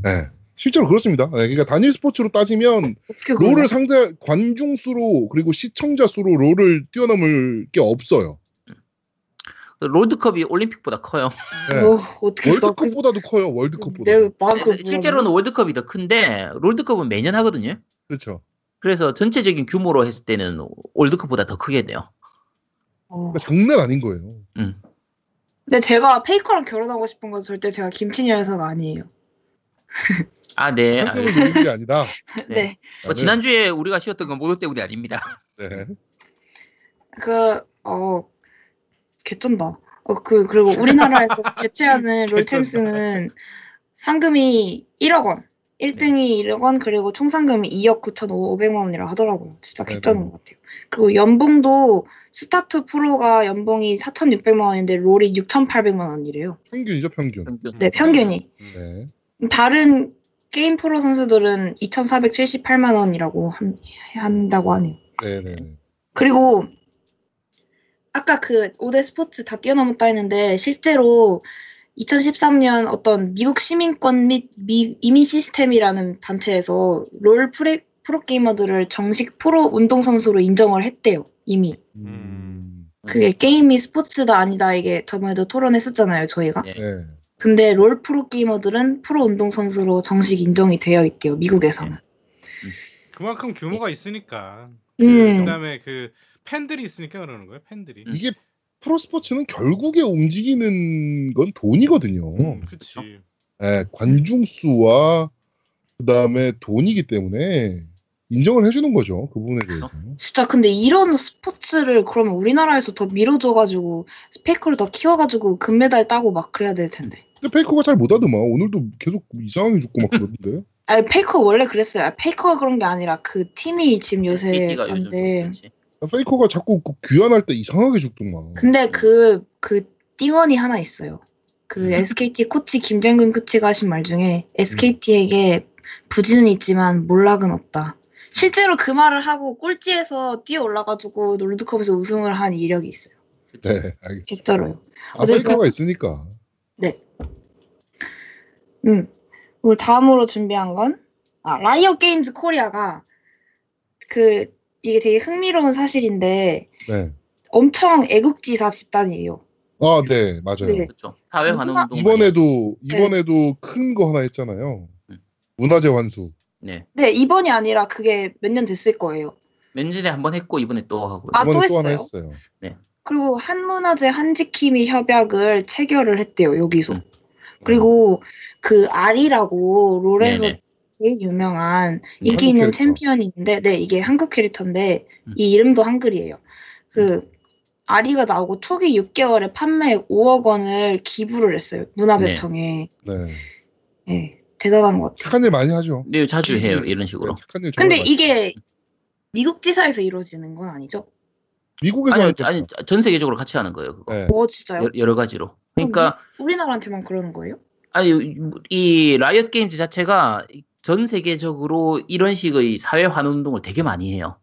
네. 실제로 그렇습니다. 네, 그러니까 단일 스포츠로 따지면? 롤을 상대 관중 수로 그리고 시청자 수로 롤을 뛰어넘을 게 없어요. 롤드컵이 올림픽보다 커요. 네. 어, 월드컵보다도 커요. 월드컵보다. 나 그, 실제로는 월드컵이 더 큰데 롤드컵은 매년 하거든요. 그렇죠. 그래서 전체적인 규모로 했을 때는 월드컵보다 더 크게 돼요. 어. 그러니까 장난 아닌 거예요. 음. 근데 제가 페이커랑 결혼하고 싶은 건 절대 제가 김치녀 여사가 아니에요. [laughs] 아, 네. 알겠습니다. 노리는 게 아니다. [laughs] 네. 뭐 지난주에 우리가 쉬었던 건 모두 때문이 아닙니다. 네. 그, 어, 개쩐다. 어, 그, 그리고 우리나라에서 [laughs] 개최하는 롤챔스는 상금이 1억 원. 1등이 1억 원, 그리고 총 상금이 2억 9,500만 원이라 하더라고요. 진짜 네, 개쩌는 네. 것 같아요. 그리고 연봉도 스타 프로가 연봉이 4,600만 원인데 롤이 6,800만 원이래요. 평균이죠, 평균. 평균. 네, 평균이. 네. 다른 게임 프로 선수들은 2,478만 원이라고 한, 한다고 하네요. 네, 네. 네. 그리고 아까 그 5대 스포츠 다 뛰어넘었다 했는데 실제로 2013년 어떤 미국 시민권 및 미- 이민 시스템이라는 단체에서 롤 프레, 프로게이머들을 정식 프로 운동선수로 인정을 했대요. 이미. 음. 그게 게임이 스포츠다 아니다 이게 저번에도 토론했었잖아요. 저희가. 네. 네. 근데 롤 프로게이머들은 프로 운동선수로 정식 인정이 되어 있대요. 미국에서는. 그만큼 규모가 있으니까. 음. 그다음에 그 팬들이 있으니까 그러는 거예요. 팬들이. 이게 프로 스포츠는 결국에 움직이는 건 돈이거든요. 음, 그치. 예, 관중 수와 그다음에 돈이기 때문에 인정을 해주는 거죠. 그 부분에 대해서. 진짜 근데 이런 스포츠를 그러면 우리나라에서 더 밀어줘가지고 페이커를 더 키워가지고 금메달 따고 막 그래야 될 텐데. 근데 페이커가 잘 못하더만 오늘도 계속 이상하게 죽고 막 그러던데. [laughs] 아니 페이커 원래 그랬어요. 아, 페이커가 그런 게 아니라 그 팀이 지금 요새 KT가 요즘 안돼. 페이커가 자꾸 그 귀환할 때 이상하게 죽더만. 근데 그 그 띵언이 하나 있어요. 그 음. SKT 코치 김정근 코치가 하신 말 중에 SKT에게 부진은 있지만 몰락은 없다. 실제로 그 말을 하고 꼴찌에서 뛰어 올라가지고 롤드컵에서 우승을 한 이력이 있어요. 네, 알겠습니다. 진짜로요. 아, 사이코가 있으니까. 음. 그리고 다음으로 준비한 건, 아, 라이엇 게임즈 코리아가, 그, 이게 되게 흥미로운 사실인데, 네. 엄청 애국지사 집단이에요. 아, 네, 맞아요. 네. 그렇죠. 사회 말- 운동 이번에도 이번에도 큰거 하나 했잖아요. 음. 문화재 환수. 네. 네, 이번이 아니라 그게 몇 년 됐을 거예요. 몇 년에 한 번 했고 이번에 또 하고. 아, 이번에 또또 하나 했어요? 했어요. 그리고 한문화재 한지킴이 협약을 체결을 했대요, 여기서. 음. 그리고 그 아리라고 롤에서 네네. 제일 유명한 음, 인기 한국 있는 캐릭터. 챔피언이 있는데, 네, 이게 한국 캐릭터인데, 음. 이 이름도 한글이에요. 그, 아리가 나오고 초기 6개월에 판매액 5억 원을 기부를 했어요. 문화재청에. 네. 네, 대단한 것 같아요. 착한 일 많이 하죠. 네, 자주 해요 음. 이런 식으로. 네, 착한 일 근데 이게 미국 지사에서 이루어지는 건 아니죠? 미국에서 때- 아니 전 세계적으로 같이 하는 거예요 그거. 네. 어, 진짜요? 여- 여러 가지로. 그러니까 우리나라한테만 그러는 거예요? 아니 이 라이엇 게임즈 자체가 전 세계적으로 이런 식의 사회 환원 운동을 되게 많이 해요.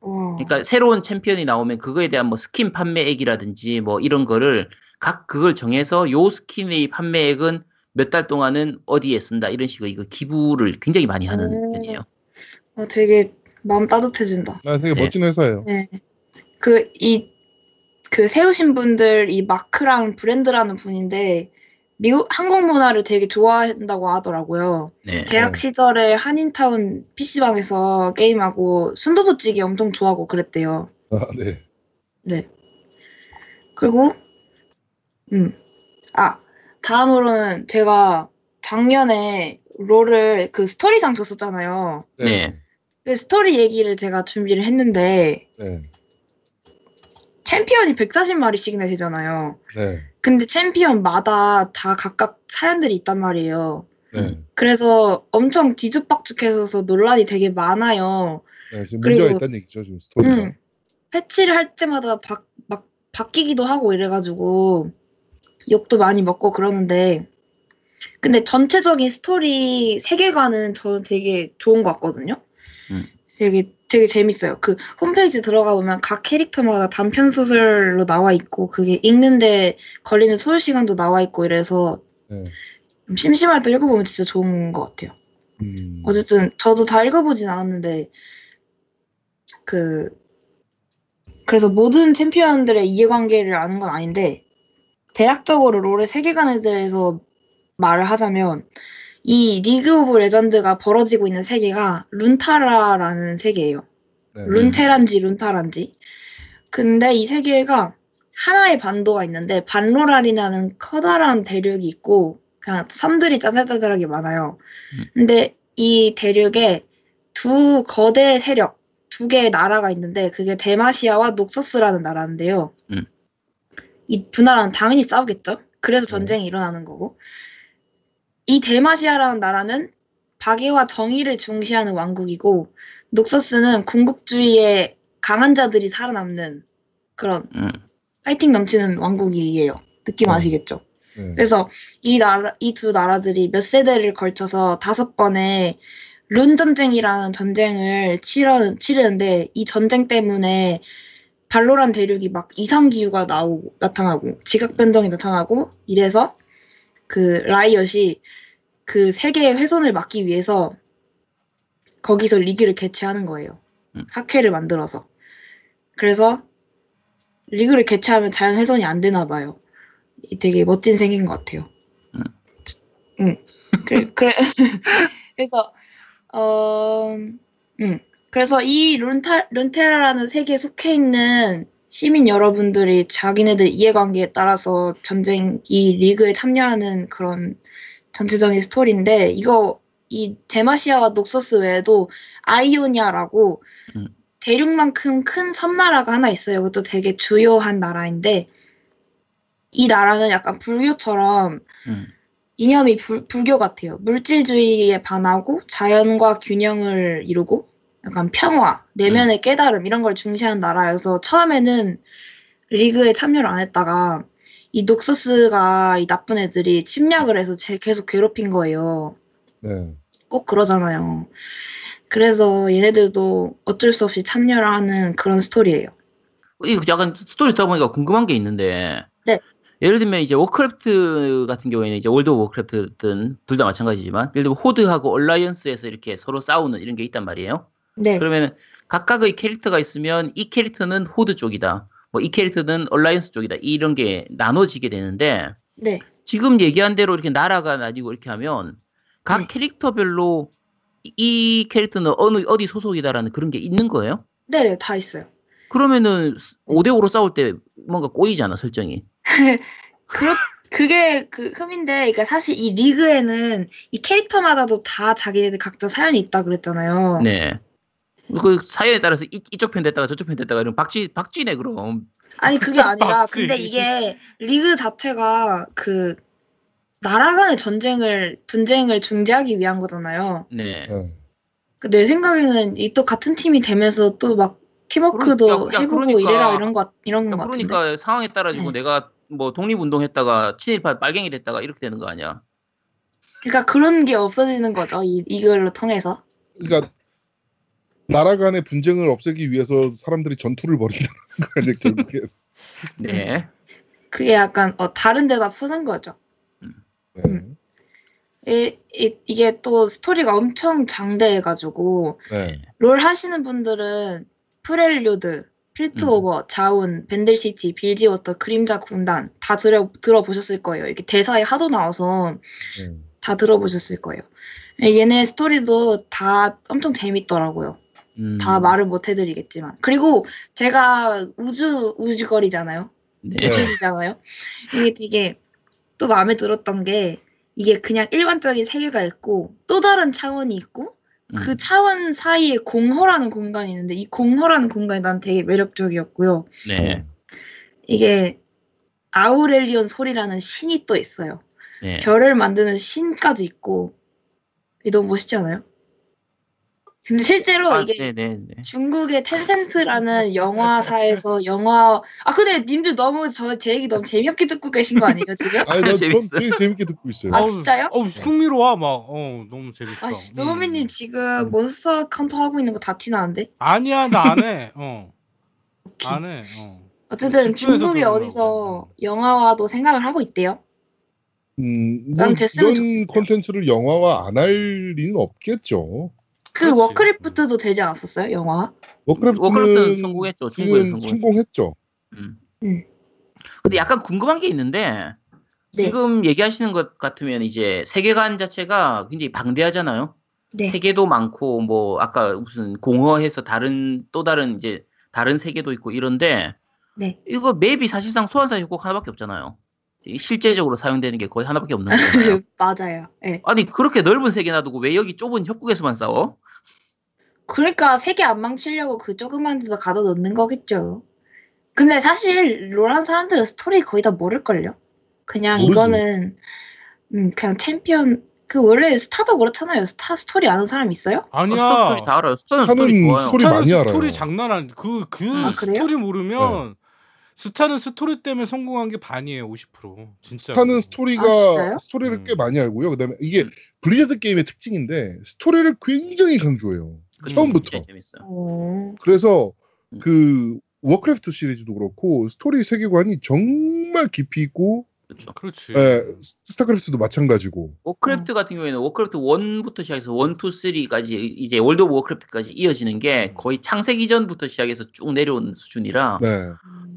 와. 그러니까 새로운 챔피언이 나오면 그거에 대한 뭐 스킨 판매액이라든지 뭐 이런 거를 각 그걸 정해서 요 스킨의 판매액은 몇 달 동안은 어디에 쓴다 이런 식의 이거 기부를 굉장히 많이 하는 오. 편이에요. 어, 되게 마음 따뜻해진다. 아, 되게 네. 멋진 회사예요. 네. 그, 이, 그 세우신 분들, 이 마크랑 브랜드라는 분인데, 미국, 한국 문화를 되게 좋아한다고 하더라고요. 네. 대학 네. 시절에 한인타운 PC방에서 게임하고, 순두부찌개 엄청 좋아하고 그랬대요. 아, 네. 네. 그리고, 음. 아, 다음으로는 제가 작년에 롤을 그 스토리상 줬었잖아요. 네. 그 스토리 얘기를 제가 준비를 했는데, 네. 챔피언이 140마리씩이나 되잖아요. 네. 근데 챔피언마다 다 각각 사연들이 있단 말이에요. 네. 그래서 엄청 뒤죽박죽해서 논란이 되게 많아요. 네, 지금 그리고- 문제가 있다는 얘기죠, 지금 스토리가. 음, 패치를 할 때마다 바, 막 바뀌기도 하고 이래가지고 욕도 많이 먹고 그러는데 근데 전체적인 스토리 세계관은 저는 되게 좋은 것 같거든요. 음. 되게 되게 재밌어요. 그 홈페이지 들어가 보면 각 캐릭터마다 단편 소설로 나와 있고 그게 읽는데 걸리는 소요 시간도 나와 있고 이래서 네. 좀 심심할 때 읽어보면 진짜 좋은 것 같아요. 음. 어쨌든 저도 다 읽어보진 않았는데 그 그래서 모든 챔피언들의 이해관계를 아는 건 아닌데 대략적으로 롤의 세계관에 대해서 말을 하자면 이 리그 오브 레전드가 벌어지고 있는 세계가 룬타라라는 세계예요. 네. 룬테란지 룬타란지. 근데 이 세계가 하나의 반도가 있는데 발로란이라는 커다란 대륙이 있고 그냥 섬들이 짜잘짜잘하게 많아요. 음. 근데 이 대륙에 두 거대 세력, 두 개의 나라가 있는데 그게 데마시아와 녹서스라는 나라인데요. 음. 이두 나라는 당연히 싸우겠죠. 그래서 네. 전쟁이 일어나는 거고. 이 데마시아라는 나라는 박애와 정의를 중시하는 왕국이고 녹서스는 군국주의의 강한 자들이 살아남는 그런 음. 파이팅 넘치는 왕국이에요. 느낌 네. 아시겠죠? 네. 그래서 이 나라, 이 두 나라들이 몇 세대를 걸쳐서 다섯 번의 룬 전쟁이라는 전쟁을 치러, 치르는데 이 전쟁 때문에 발로란 대륙이 막 이상 기후가 나오고 나타나고 지각 변동이 나타나고 이래서 그 라이엇이 그 세계의 훼손을 막기 위해서 거기서 리그를 개최하는 거예요. 음. 학회를 만들어서. 그래서 리그를 개최하면 자연 훼손이 안 되나 봐요. 이 되게 멋진 생긴 것 같아요. 음. 응. 그래, 그래. [laughs] 그래 서, 어, 음. 그래서 이 룬타, 룬테라라는 세계에 속해 있는 시민 여러분들이 자기네들 이해관계에 따라서 전쟁, 이 리그에 참여하는 그런 전체적인 스토리인데, 이거, 이 데마시아와 녹서스 외에도 아이오니아라고 음. 대륙만큼 큰 섬나라가 하나 있어요. 그것도 되게 주요한 나라인데, 이 나라는 약간 불교처럼 음. 이념이 불, 불교 같아요. 물질주의에 반하고 자연과 균형을 이루고 약간 평화, 내면의 깨달음 이런 걸 중시하는 나라여서 처음에는 리그에 참여를 안 했다가 이 녹서스가 이 나쁜 애들이 침략을 해서 제 계속 괴롭힌 거예요. 네. 꼭 그러잖아요. 그래서 얘네들도 어쩔 수 없이 참여를 하는 그런 스토리예요. 이거 약간 스토리 듣다 보니까 궁금한 게 있는데. 네. 예를 들면 이제 워크래프트 같은 경우에는 이제 월드 오브 워크래프트든 둘 다 마찬가지지만 예를 들면 호드하고 얼라이언스에서 이렇게 서로 싸우는 이런 게 있단 말이에요. 네, 그러면 각각의 캐릭터가 있으면 이 캐릭터는 호드 쪽이다. 뭐 이 캐릭터는 얼라이언스 쪽이다. 이런 게 나눠지게 되는데 네, 지금 얘기한 대로 이렇게 나라가 나뉘고 이렇게 하면 각 네. 캐릭터별로 이- 이 캐릭터는 어느 어디 소속이다라는 그런 게 있는 거예요? 네, 네, 다 있어요. 그러면은 5대 5로 싸울 때 뭔가 꼬이잖아, 설정이. [laughs] 그렇 그게 그 흠인데, 그러니까 사실 이 리그에는 이 캐릭터마다도 다 자기네들 각자 사연이 있다 그랬잖아요. 네. 그 사연에 따라서 이, 이쪽 편 됐다가 저쪽 편 됐다가 이런 박쥐 박쥐네 그럼. 아니 그게 아니라. 근데 이게 리그 자체가 그 나라 간의 전쟁을 분쟁을 중재하기 위한 거잖아요. 네. 네. 그내 생각에는 이 또 같은 팀이 되면서 또 막 팀워크도 그러니까- 야, 해보고 그러니까- 이래라 이런 거 이런 거 야, 같은데. 그러니까 상황에 따라 가지고 네. 내가 뭐 독립운동했다가 친일파 빨갱이 됐다가 이렇게 되는 거 아니야? 그러니까 그런 게 없어지는 거죠. 이 이걸로 통해서. 그러니까 나라 간의 분쟁을 없애기 위해서 사람들이 전투를 벌인다는 [laughs] 이제 결국에. 네. 그게 약간 어, 다른 데다 푸는 거죠. 네. 음. 이, 이, 이게 또 스토리가 엄청 장대해가지고 네. 롤 하시는 분들은 프렐요드, 필트오버, 자운, 밴들시티, 빌지워터, 그림자 군도 다 들어, 들어보셨을 거예요. 이게 대사에 하도 나와서 네. 다 들어보셨을 거예요. 얘네 스토리도 다 엄청 재밌더라고요. 음, 다 말을 못 해드리겠지만. 그리고 제가 우주, 우주거리잖아요. 네. 우주이잖아요. 이게 되게 또 마음에 들었던 게 이게 그냥 일반적인 세계가 있고 또 다른 차원이 있고 그 음, 차원 사이에 공허라는 공간이 있는데 이 공허라는 공간이 난 되게 매력적이었고요. 네. 이게 아우렐리온 소리라는 신이 또 있어요. 네. 별을 만드는 신까지 있고 이게 너무 멋있지 않아요? 근데 실제로 아, 이게 네, 네, 네. 중국의 텐센트라는 [laughs] 영화사에서 영화 아 근데 님들 너무 저 제 얘기 너무 재미없게 듣고 계신 거 아니에요 지금? 아니 [laughs] 재밌어. 되게 재밌게 듣고 있어요. 아, 진짜요? 어우 흥미로워 막. 어 너무 재밌어. 아씨 음. 노우미님 지금 몬스터 카운터 하고 있는 거 다 티나는데? 아니야 나 안 해. 어. 안 해. 어. 어쨌든 집중해서 중국이. 어디서 영화화도 생각을 하고 있대요. 음, 뭐난 됐으면 이런 좋겠어요. 콘텐츠를 영화화 안 할 리는 없겠죠. 그 그렇지. 워크래프트도 되지 않았었어요 영화? 워크래프트는, 워크래프트는 성공했죠. 중국에서 지금 성공. 성공했죠. 음. 음. 근데 약간 궁금한 게 있는데 네. 지금 얘기하시는 것 같으면 이제 세계관 자체가 굉장히 방대하잖아요. 네. 세계도 많고 뭐 아까 무슨 공허에서 다른 또 다른 이제 다른 세계도 있고 이런데 네. 이거 맵이 사실상 소환사 협곡 하나밖에 없잖아요. 이 실제적으로 사용되는 게 거의 하나밖에 없는 거잖아요. [laughs] 맞아요. 네. 아니 그렇게 넓은 세계 놔두고 왜 여기 좁은 협곡에서만 싸워? 그러니까 세계 안 망치려고 그 조그만 데다 가둬 놓는 거겠죠. 근데 사실 롤한 사람들은 스토리 거의 다 모를걸요. 그냥 모르지. 이거는 음 그냥 챔피언 그 원래 스타도 그렇잖아요. 스타 스토리 아는 사람 있어요? 어, 아니야. 스타 스토리 다 알아요. 스타는 스토리 좋아요. 스토리 많이 알아요. 스토리 장난 아니. 그그 아, 그래요? 스토리 모르면 스타는 스토리 때문에 성공한 게 반이에요. 50%. 진짜. 스타는 스토리가 아? 스토리를 음. 꽤 많이 알고요. 그다음에 이게 블리자드 게임의 특징인데 스토리를 굉장히 강조해요. 그게 처음부터. 재밌어. 어. 그래서 음. 그 워크래프트 시리즈도 그렇고 스토리 세계관이 정말 깊이 있고 그렇죠. 그렇지. 예, 스- 스타크래프트도 마찬가지고 워크래프트 같은 경우에는 워크래프트 1부터 시작해서 1, 2, 3까지 이제 월드 오브 워크래프트까지 이어지는 게 거의 창세 이전부터 시작해서 쭉 내려온 수준이라 네.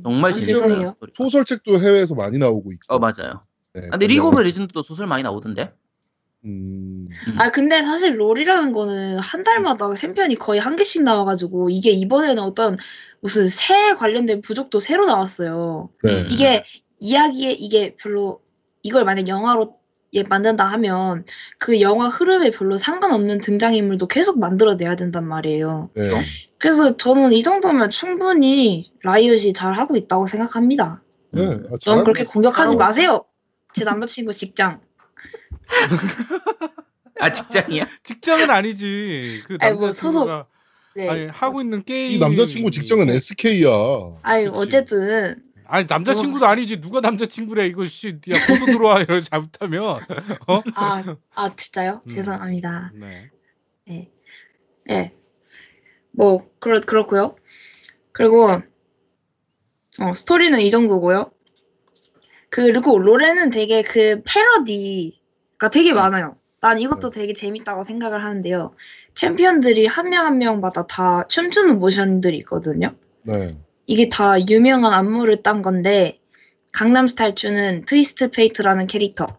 정말 아, 재밌어요. 소설책도 해외에서 많이 나오고 있고. 어 맞아요. 네, 근데 리그 오브 레전드도 소설 많이 나오던데. 음, 음. 아 근데 사실 롤이라는 거는 한 달마다 챔피언이 거의 한 개씩 나와가지고 이게 이번에는 어떤 무슨 새 관련된 부족도 새로 나왔어요. 네. 이게 이야기에 이게 별로 이걸 만약 영화로 예, 만든다 하면 그 영화 흐름에 별로 상관없는 등장인물도 계속 만들어내야 된단 말이에요. 네. 그래서 저는 이 정도면 충분히 라이엇이 잘 하고 있다고 생각합니다. 네. 음. 아, 잘하고 그렇게. 공격하지 마세요. 제 남자친구 직장. [laughs] 아 직장이야? 직장은 아니지. 그 아니, 뭐 남자친구가 네. 아니 하고 있는 게임. 이 남자친구 직장은 SK야. 아니 그치. 어쨌든 아니 남자친구도 아니지 누가 남자친구래 이거 씨야 고소 들어와 이러 잘못하면 [laughs] 아, 아 진짜요? 음. 죄송합니다. 네. 네. 예. 뭐 그렇 그렇고요. 그리고 어, 스토리는 이 정도고요. 그리고 롤에는 되게 그 패러디 가 되게 많아요. 난 이것도 되게 재밌다고 생각을 하는데요. 챔피언들이 한 명 한 명마다 다 춤추는 모션들이 있거든요. 네. 이게 다 유명한 안무를 딴 건데 강남스타일 추는 트위스트 페이트라는 캐릭터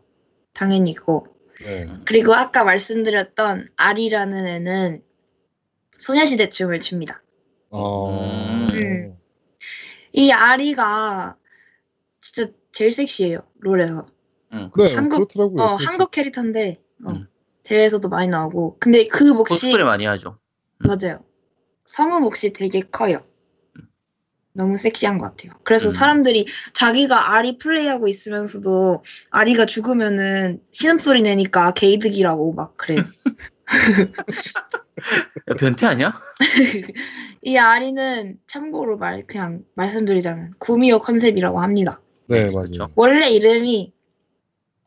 당연히 있고 네. 그리고 아까 말씀드렸던 아리라는 애는 소녀시대 춤을 춥니다. 어. 음. 이 아리가 진짜 제일 섹시해요 롤에서. 응. 네, 한국- 그렇더라고요. 어 한국 캐릭터인데 어, 음. 대회에서도 많이 나오고 근데 그 몫이 코스프레 많이 하죠. 음. 맞아요. 성우 몫이 되게 커요. 너무 섹시한 것 같아요. 그래서 음. 사람들이 자기가 아리 플레이하고 있으면서도 아리가 죽으면은 신음소리 내니까 게이득이라고 막 그래요. [laughs] [laughs] 야, 변태 아니야? [laughs] 이 아리는 참고로 말 그냥 말씀드리자면 구미호 컨셉이라고 합니다. 네. 그렇죠. 원래 이름이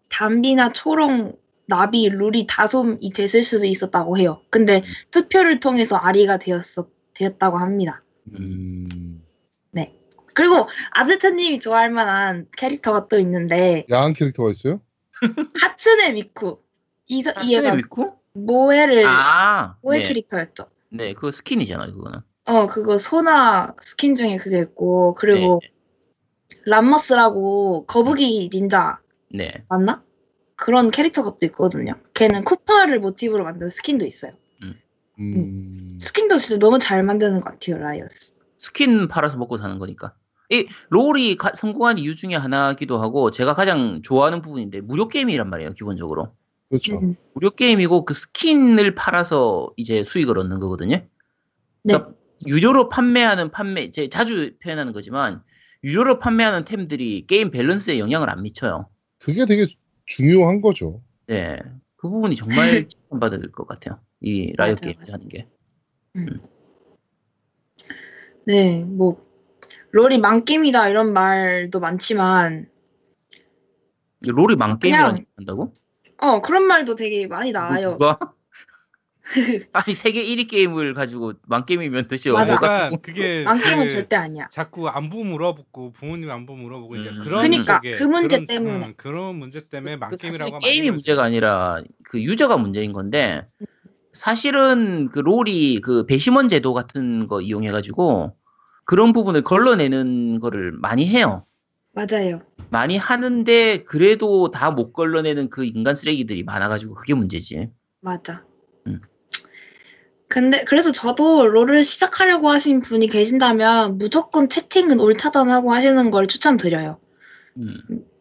담비나 초롱, 나비, 루리, 다솜이 됐을 수도 있었다고 해요. 근데 투표를 통해서 아리가 되었어 되었다고 합니다. 음. 그리고 아지트님이 좋아할 만한 캐릭터가 또 있는데 야한 캐릭터가 있어요? [laughs] 하츠네 미쿠 이, 얘가 미쿠? 모에를 아, 모에 네. 캐릭터였죠. 네, 그거 스킨이잖아요, 그거는. 어 그거 소나 스킨 중에 그게 있고 그리고 람머스라고 거북이 닌자 네. 맞나? 그런 캐릭터가 또 있거든요. 걔는 쿠파를 모티브로 만든 스킨도 있어요. 음. 스킨도 진짜 너무 잘 만드는 것 같아요, 라이엇. 스킨 팔아서 먹고 사는 거니까. 이 롤이 가- 성공한 이유 중에 하나기도 하고 제가 가장 좋아하는 부분인데 무료 게임이란 말이에요, 기본적으로. 그렇죠. 음. 무료 게임이고 그 스킨을 팔아서 이제 수익을 얻는 거거든요. 그러니까 유료로 판매하는 판매, 이제 자주 표현하는 거지만 유료로 판매하는 템들이 게임 밸런스에 영향을 안 미쳐요. 그게 되게 중요한 거죠. 네, 그 부분이 정말 [laughs] 칭찬받을 것 같아요. 이 라이엇 게임에서 하는 게. 네, 뭐 롤이 망게임이다 이런 말도 많지만 롤이 망 그냥- 게임이라고 한다고? 어 그런 말도 되게 많이 뭐, 나와요. 누가? [laughs] 아니 세계 1위 게임을 가지고 망 게임이면 도대체 맞아. 약간 그게 망게임은 그 절대 아니야. 자꾸 안부 물어보고 부모님 안부 물어보고 이제 음. 그런 그니까, 쪽에 그 문제 그런, 때문에. 음, 그런 문제 때문에 그 망게임이라고 사실 하면 게임이 문제가. 아니라 그 유저가 문제인 건데 사실은 그 롤이 그 배심원 제도 같은 거 이용해가지고 그런 부분을 걸러내는 거를 많이 해요. 맞아요. 많이 하는데 그래도 다 못 걸러내는 그 인간 쓰레기들이 많아가지고 그게 문제지. 맞아. 음. 근데 그래서 저도 롤을 시작하려고 하신 분이 계신다면 무조건 채팅은 all 차단하고 하시는 걸 추천드려요. 음.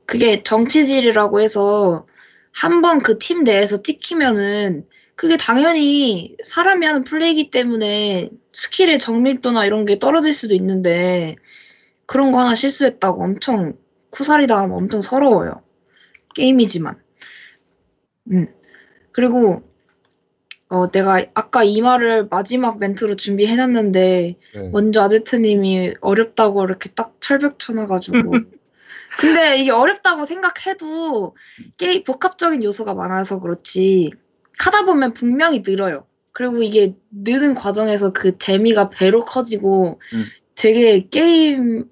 그게 정치질이라고 해서 한 번 그 팀 내에서 찍히면은 그게 당연히 사람이 하는 플레이기 때문에 스킬의 정밀도나 이런 게 떨어질 수도 있는데 그런 거 하나 실수했다고 엄청 쿠사리 당하면 엄청 서러워요. 게임이지만. 음. 그리고 어 내가 아까 이 말을 마지막 멘트로 준비해놨는데 네. 먼저 아제트님이 어렵다고 이렇게 딱 철벽 쳐놔가지고. [laughs] 근데 이게 어렵다고 생각해도 게임 복합적인 요소가 많아서 그렇지 하다 보면 분명히 늘어요. 그리고 이게 느는 과정에서 그 재미가 배로 커지고 음. 되게 게임이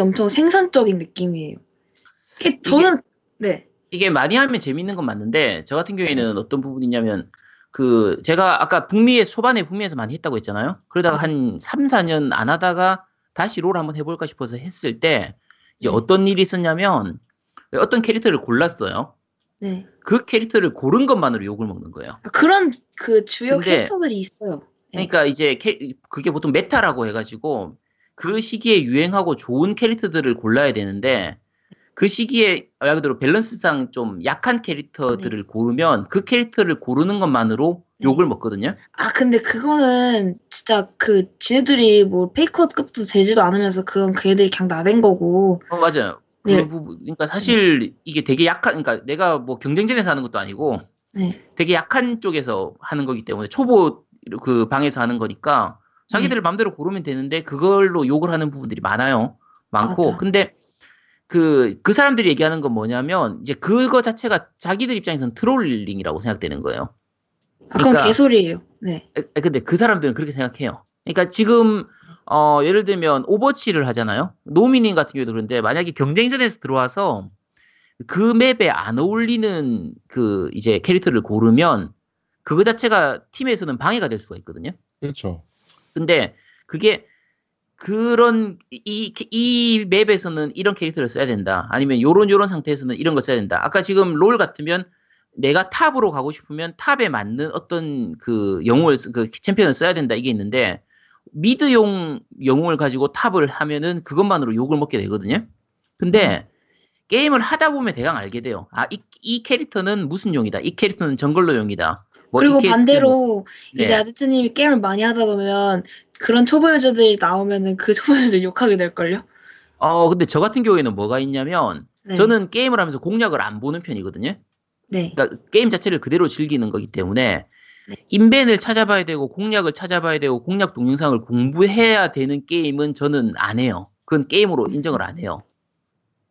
엄청 생산적인 느낌이에요. 이게 저는 네. 이게 많이 하면 재밌는 건 맞는데 저 같은 경우에는 어떤 부분이냐면 그 제가 아까 북미에 초반에 북미에서 많이 했다고 했잖아요. 그러다가 한 3, 4년 안 하다가 다시 롤 한번 해볼까 싶어서 했을 때 이제 네. 어떤 일이 있었냐면 어떤 캐릭터를 골랐어요. 네. 그 캐릭터를 고른 것만으로 욕을 먹는 거예요. 아, 그런 그 주요 근데- 캐릭터들이 있어요. 네. 그러니까 이제 캐- 그게 보통 메타라고 해가지고 그 시기에 유행하고 좋은 캐릭터들을 골라야 되는데 그 시기에 말 그대로 밸런스상 좀 약한 캐릭터들을 고르면 그 캐릭터를 고르는 것만으로 네. 욕을 먹거든요. 아, 근데 그거는 진짜 그 지네들이 뭐 페이커급도 되지도 않으면서 그건 걔들이 그냥 나댄 거고. 어 맞아요. 그 네. 부분 그러니까 사실 이게 되게 약한 그러니까 내가 뭐 경쟁전에서 하는 것도 아니고 네. 되게 약한 쪽에서 하는 거기 때문에 초보 그 방에서 하는 거니까 자기들 맘대로 고르면 되는데 그걸로 욕을 하는 부분들이 많아요. 많고 맞아. 근데 그 그 사람들이 얘기하는 건 뭐냐면 이제 그거 자체가 자기들 입장에서는 trolling이라고 생각되는 거예요. 아, 그건 그러니까- 개소리예요. 네. 근데 그 사람들은 그렇게 생각해요. 그러니까 지금 어, 예를 들면 오버워치를 하잖아요. 노미님 같은 경우도 그런데 만약에 경쟁전에서 들어와서 그 맵에 안 어울리는 그 이제 캐릭터를 고르면 그거 자체가 팀에서는 방해가 될 수가 있거든요. 그렇죠. 근데 그게 그런 이, 이 맵에서는 이런 캐릭터를 써야 된다. 아니면 요런 요런 상태에서는 이런 걸 써야 된다. 아까 지금 롤 같으면 내가 탑으로 가고 싶으면 탑에 맞는 어떤 그 영웅을 쓰- 그 챔피언을 써야 된다 이게 있는데 미드용 영웅을 가지고 탑을 하면은 그것만으로 욕을 먹게 되거든요. 근데 게임을 하다 보면 대강 알게 돼요. 아, 이, 이 캐릭터는 무슨 용이다. 이 캐릭터는 jungler 용이다. 뭐이 그리고 캐릭터는 반대로 네. 이제 아지트님이 게임을 많이 하다 보면 그런 초보 유저들이 나오면은 그 초보 유저들 욕하게 될걸요? 어, 근데 저 같은 경우에는 뭐가 있냐면 네. 저는 게임을 하면서 공략을 안 보는 편이거든요. 네. 그러니까 게임 자체를 그대로 즐기는 거기 때문에 네. 인벤을 찾아봐야 되고 공략을 찾아봐야 되고 공략 동영상을 공부해야 되는 게임은 저는 안 해요. 그건 게임으로 인정을 안 해요.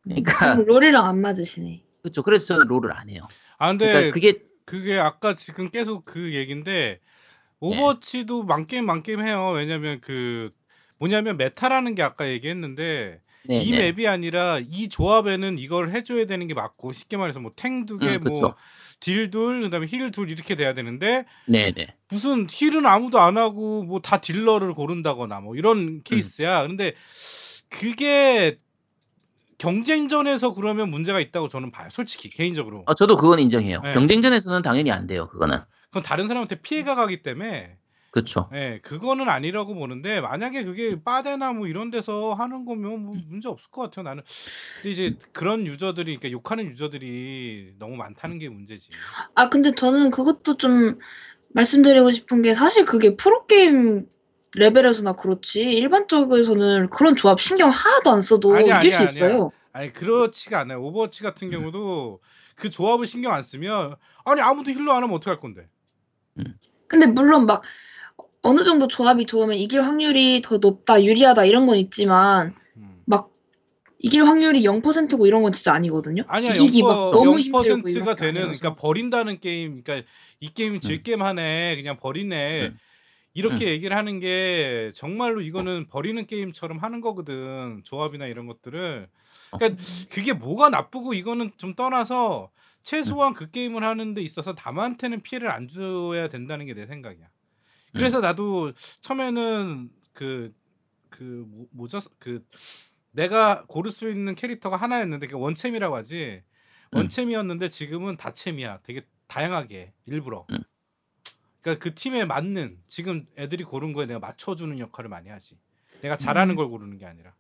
그러니까 그럼 롤이랑 안 맞으시네. 그렇죠. 그래서 저는 롤을 안 해요. 아 근데 그러니까 그게 그게 아까 지금 계속 그 얘긴데 오버워치도 망게임 망게임 해요. 왜냐면 그 뭐냐면 meta라는 게 아까 얘기했는데 네, 이 네. 맵이 아니라 이 조합에는 이걸 해줘야 되는 게 맞고 쉽게 말해서 뭐 탱 두 개, 음, 그쵸. 뭐딜 둘, 그다음에 힐 둘 이렇게 돼야 되는데 네, 네. 무슨 힐은 아무도 안 하고 뭐 다 딜러를 고른다거나 뭐 음. 이런 케이스야. 근데 그게 경쟁전에서 그러면 문제가 있다고 저는 봐요. 솔직히 개인적으로. 어, 저도 그건 인정해요. 네. 경쟁전에서는 당연히 안 돼요. 그거는. 그건 다른 사람한테 피해가 가기 때문에 그렇죠. 예, 그거는 아니라고 보는데 만약에 그게 빠데나 뭐 이런 데서 하는 거면 뭐 문제 없을 것 같아요. 나는. 근데 이제 그런 유저들이 그러니까 욕하는 유저들이 너무 많다는 게 문제지. 아 근데 저는 그것도 좀 말씀드리고 싶은 게 사실 그게 프로 게임 레벨에서나 그렇지 일반적에서는 그런 조합 신경 하나도 안 써도 아니야, 이길 수 아니야, 아니야. 있어요. 아니 그렇지가 않아요. 오버워치 같은 경우도 그 조합을 신경 안 쓰면 아니 아무도 healer 안 하면 어떡할 건데. 근데 물론 막 어느 정도 조합이 좋으면 이길 확률이 더 높다, 유리하다 이런 건 있지만 음. 막 이길 확률이 0%고 이런 건 진짜 아니거든요. 아니야 이기기 막 0%, 너무 힘들고 0%가 이런 게 되는. 그러니까 버린다는 게임 그러니까 이 게임 질 게임 하네 그냥 버리네 음. 이렇게 얘기를 하는 게 정말로 이거는 버리는 게임처럼 하는 거거든 조합이나 이런 것들을 그러니까 그게 뭐가 나쁘고 이거는 좀 떠나서 최소한 그 게임을 하는 데 있어서 남한테는 피해를 안 줘야 된다는 게 내 생각이야. 그래서 나도 처음에는 그 그 뭐죠 그 내가 고를 수 있는 캐릭터가 하나였는데 그 원챔이라고 하지 음. 원챔이었는데 지금은 다챔이야. 되게 다양하게 일부러. 음. 그러니까 그 팀에 맞는 지금 애들이 고른 거에 내가 맞춰주는 역할을 많이 하지. 내가 잘하는 음. 걸 고르는 게 아니라.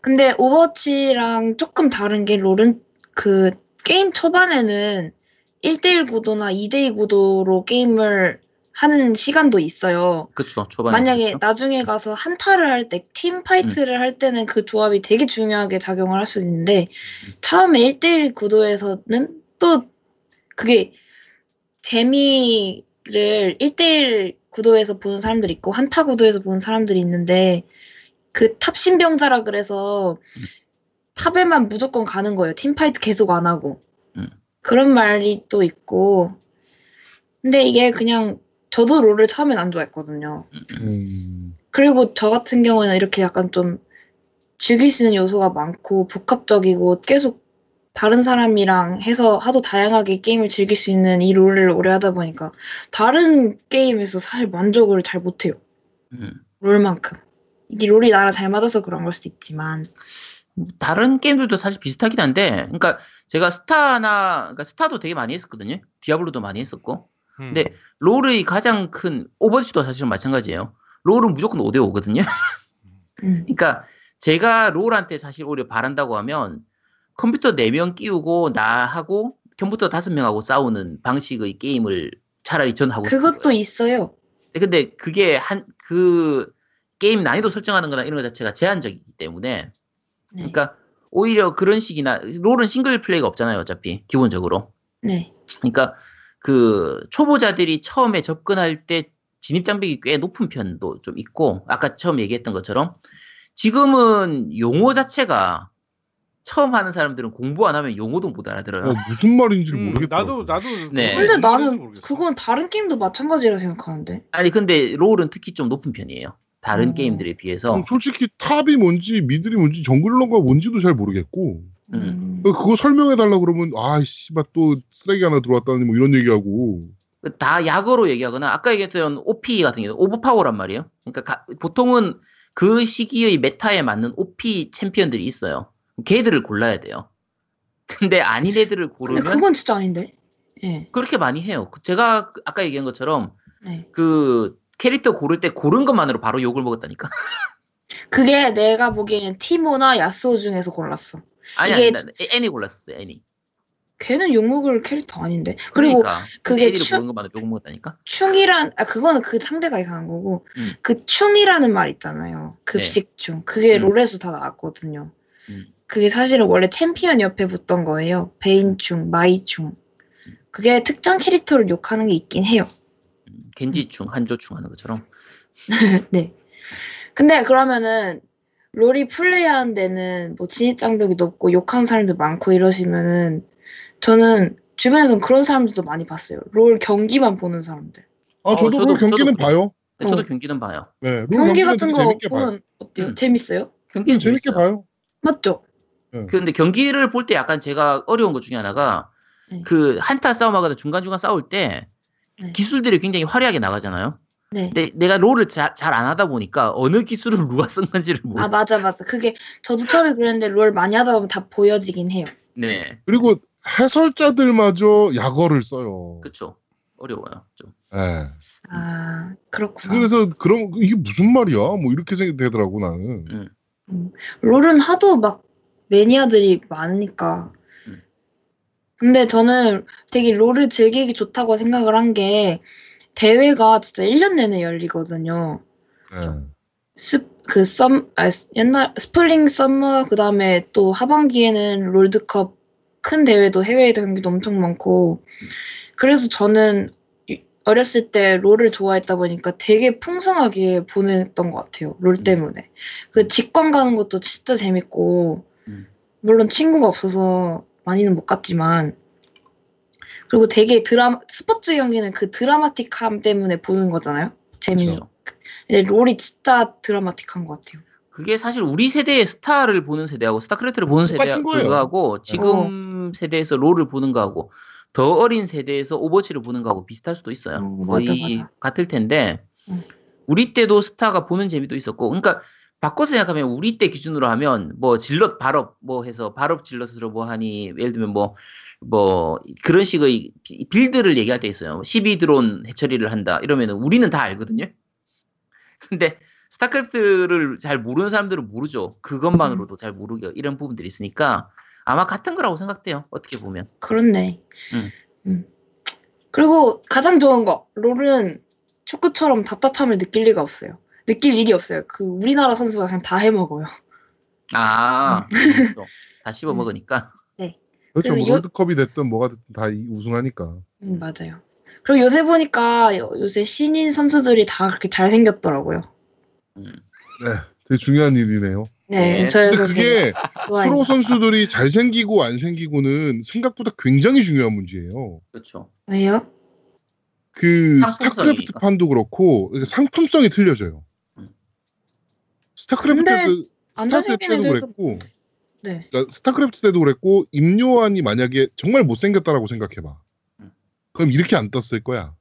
근데 오버워치랑 조금 다른 게 롤은 그 게임 초반에는 1대1 구도나 2대2 구도로 게임을 하는 시간도 있어요. 그렇죠. 초반에. 만약에 그렇죠. 나중에 가서 한타를 할 때, team fight를 할 때는 그 조합이 되게 중요하게 작용을 할 수 있는데, 처음에 1대1 구도에서는 또 그게 재미를 1대1 구도에서 보는 사람들이 있고, 한타 구도에서 보는 사람들이 있는데, 그 탑 신병자라 그래서 top에만 무조건 가는 거예요. team fight 계속 안 하고. 음. 그런 말이 또 있고. 근데 이게 그냥 저도 롤을 처음엔 안 좋아했거든요. 음, 그리고 저 같은 경우는 이렇게 약간 좀 즐길 수 있는 요소가 많고 복합적이고 계속 다른 사람이랑 해서 하도 다양하게 게임을 즐길 수 있는 이 롤을 오래 하다 보니까 다른 게임에서 사실 만족을 잘 못해요. 음. 롤만큼. 이게 롤이 나랑 잘 맞아서 그런 걸 수도 있지만. 다른 게임들도 사실 비슷하긴 한데, 그러니까 제가 스타나, 그러니까 스타도 되게 많이 했었거든요. 디아블로도 많이 했었고. 음. 근데 롤의 가장 큰 오버워치도 사실은 마찬가지예요. 롤은 무조건 5대 5거든요. 음. 그러니까 제가 롤한테 사실 오히려 바란다고 하면 컴퓨터 4명 끼우고 나하고 컴퓨터 5명하고 싸우는 방식의 게임을 차라리 전 하고 싶어요. 그것도 있어요. 근데 그게 한 그 게임 난이도 설정하는 거나 이런 것 자체가 제한적이기 때문에 네. 그러니까 오히려 그런 식이나 롤은 single play가 없잖아요, 어차피 기본적으로. 네. 그러니까 그 초보자들이 처음에 접근할 때 진입 장벽이 꽤 높은 편도 좀 있고 아까 처음 얘기했던 것처럼 지금은 용어 자체가 처음 하는 사람들은 공부 안 하면 용어도 못 알아들어요. 어, 무슨 말인지 음, 모르겠다. 나도 나도 네. 근데 나는. 그건 다른 게임도 마찬가지라 생각하는데. 아니 근데 롤은 특히 좀 높은 편이에요. 다른 어. 게임들에 비해서. 어, 솔직히 탑이 뭔지 미들이 뭔지 정글러가 뭔지도 잘 모르겠고 음. 그거 설명해 달라 그러면 아이씨 또 쓰레기 하나 들어왔다니 뭐 이런 얘기하고 다 약어로 얘기하거나 아까 얘기했던 OP 같은 경우 오버파워란 말이에요. 그러니까 가- 보통은 그 시기의 메타에 맞는 OP 챔피언들이 있어요. 걔들을 골라야 돼요. 근데 아닌 애들을 근데 고르면 그건 진짜 아닌데. 예. 그렇게 많이 해요. 그 제가 그- 아까 얘기한 것처럼 네. 그 캐릭터 고를 때 고른 것만으로 바로 욕을 먹었다니까. 그게 내가 보기에는 티모나 야스오 중에서 골랐어. 아니 이게 아니 나 애니 골랐었어요. 애니. 걔는 욕먹을 캐릭터 아닌데. 그리고 그러니까 그게 애니를 추- 고른 것만으로 욕 먹었다니까. 충이란 아 그거는 그 상대가 이상한 거고 음. 그 충이라는 말 있잖아요. 급식충. 그게 음. 롤에서 다 나왔거든요. 음. 그게 사실은 원래 챔피언 옆에 붙던 거예요. 베인충, 마이충. 그게 특정 캐릭터를 욕하는 게 있긴 해요. 음, 겐지충, 한조충 하는 것처럼. [laughs] 네. 근데 그러면은 롤이 플레이하는 데는 뭐 진입 장벽이 높고 욕하는 사람들 많고 이러시면은 저는 주변에서 그런 사람들도 많이 봤어요. 롤 경기만 보는 사람들. 아 어, 저도 저도- 그 경기는 저도 봐요. 네, 저도 어. 경기는 봐요. 네, 롤 경기 같은 거 재밌게 봐요. 보면 어때요? 음. 재밌어요? 경기는 재밌게 재밌어요. 봐요. 맞죠? 근데 경기를 볼 때 약간 제가 어려운 것 중에 하나가 네. 그 한타 싸움하거나 중간중간 싸울 때 네. 기술들이 굉장히 화려하게 나가잖아요. 네. 근데 내가 롤을 잘 안 하다 보니까 어느 기술을 [laughs] 누가 쓴 건지를 모르. 아 맞아 맞아. 그게 저도 처음에 그랬는데 롤 많이 하다 보면 다 보여지긴 해요. 네, 그리고 해설자들마저 약어를 써요. 그렇죠. 어려워요. 좀. 네. 아 그렇구나. 그래서 그럼 이게 무슨 말이야? 뭐 이렇게 생각되더라고 나는. 롤은 하도 막 매니아들이 많으니까. 음. 근데 저는 되게 롤을 즐기기 좋다고 생각을 한 게 대회가 진짜 1년 내내 열리거든요. 네. 스, 그 썸, 아, 옛날 spring summer 그다음에 또 하반기에는 롤드컵 큰 대회도 해외 경기도 엄청 많고 그래서 저는 이- 어렸을 때 롤을 좋아했다 보니까 되게 풍성하게 보냈던 것 같아요. 롤 음. 때문에 그 직관 가는 것도 진짜 재밌고 음. 물론 친구가 없어서 많이는 못 갔지만 그리고 되게 드라 스포츠 경기는 그 드라마틱함 때문에 보는 거잖아요. 재미는. 그렇죠. 근데 롤이 진짜 드라마틱한 것 같아요. 그게 사실 우리 세대의 스타를 보는 세대하고 스타크래프트를 보는 세대 똑같은 거예요. 그거하고 지금 세대에서 롤을 보는 거하고 더 어린 세대에서 오버워치를 보는 거하고 비슷할 수도 있어요. 어, 거의 맞아, 맞아. 같을 텐데 음. 우리 때도 스타가 보는 재미도 있었고 그러니까 바꿔서 생각하면 우리 때 기준으로 하면 뭐 zealot 발업 뭐 해서 발업 zealot으로 뭐 하니 예를 들면 뭐뭐 그런 식의 비- build를 얘기할 때 있어요. 12 드론 hatchery를 한다 이러면은 우리는 다 알거든요. 근데 스타크래프트를 잘 모르는 사람들은 모르죠. 그것만으로도 잘 모르게 이런 부분들이 있으니까 아마 같은 거라고 생각돼요. 어떻게 보면. 그렇네. 음. 음. 그리고 가장 좋은 거 롤은 축구처럼 답답함을 느낄 리가 없어요. 느낄 일이 없어요. 그 우리나라 선수가 그냥 다 해먹어요. 아, 음. 그렇죠. 다 씹어 음. 먹으니까. 그렇죠. 그래서 뭐 요- 롤드컵이 됐든 뭐가 됐든 다 이- 우승하니까. 음, 맞아요. 그리고 요새 보니까 요- 요새 신인 선수들이 다 그렇게 잘생겼더라고요. 음. 네, 되게 중요한 일이네요. 네, 네. 근데 그게. 프로 선수들이 잘생기고 안 생기고는 생각보다 굉장히 중요한 문제예요. 그렇죠. 왜요? 그. 스타크래프트 판도 그렇고 상품성이 틀려져요. 음. 스타크래프트 근데 때안 스타 잘생긴 때도 그랬고 네. 그러니까 스타크래프트 때도 그랬고 임요한이 만약에 정말 못생겼다라고 생각해봐. 음. 그럼 이렇게 안 떴을 거야.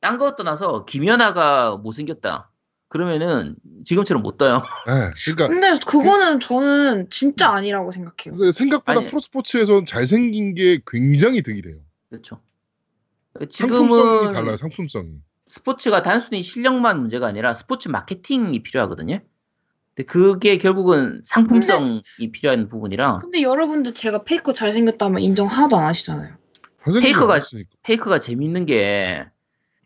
딴 거 떠나서 김연아가 못생겼다. 그러면은 지금처럼 못 떠요. [laughs] 네, 그러니까 근데 그거는 저는 진짜 아니라고 생각해요. 생각보다 아니. 프로스포츠에선 잘생긴 게 굉장히 득이래요. 그렇죠. 상품성이 지금은 달라요. 상품성이. 스포츠가 단순히 실력만 문제가 아니라 스포츠 마케팅이 필요하거든요. 근데 그게 결국은 상품성이 필요한 부분이라 근데 여러분들 제가 페이커 잘생겼다면 인정 하나도 안 하시잖아요. 페이커가- 않았으니까. 페이크가 재밌는 게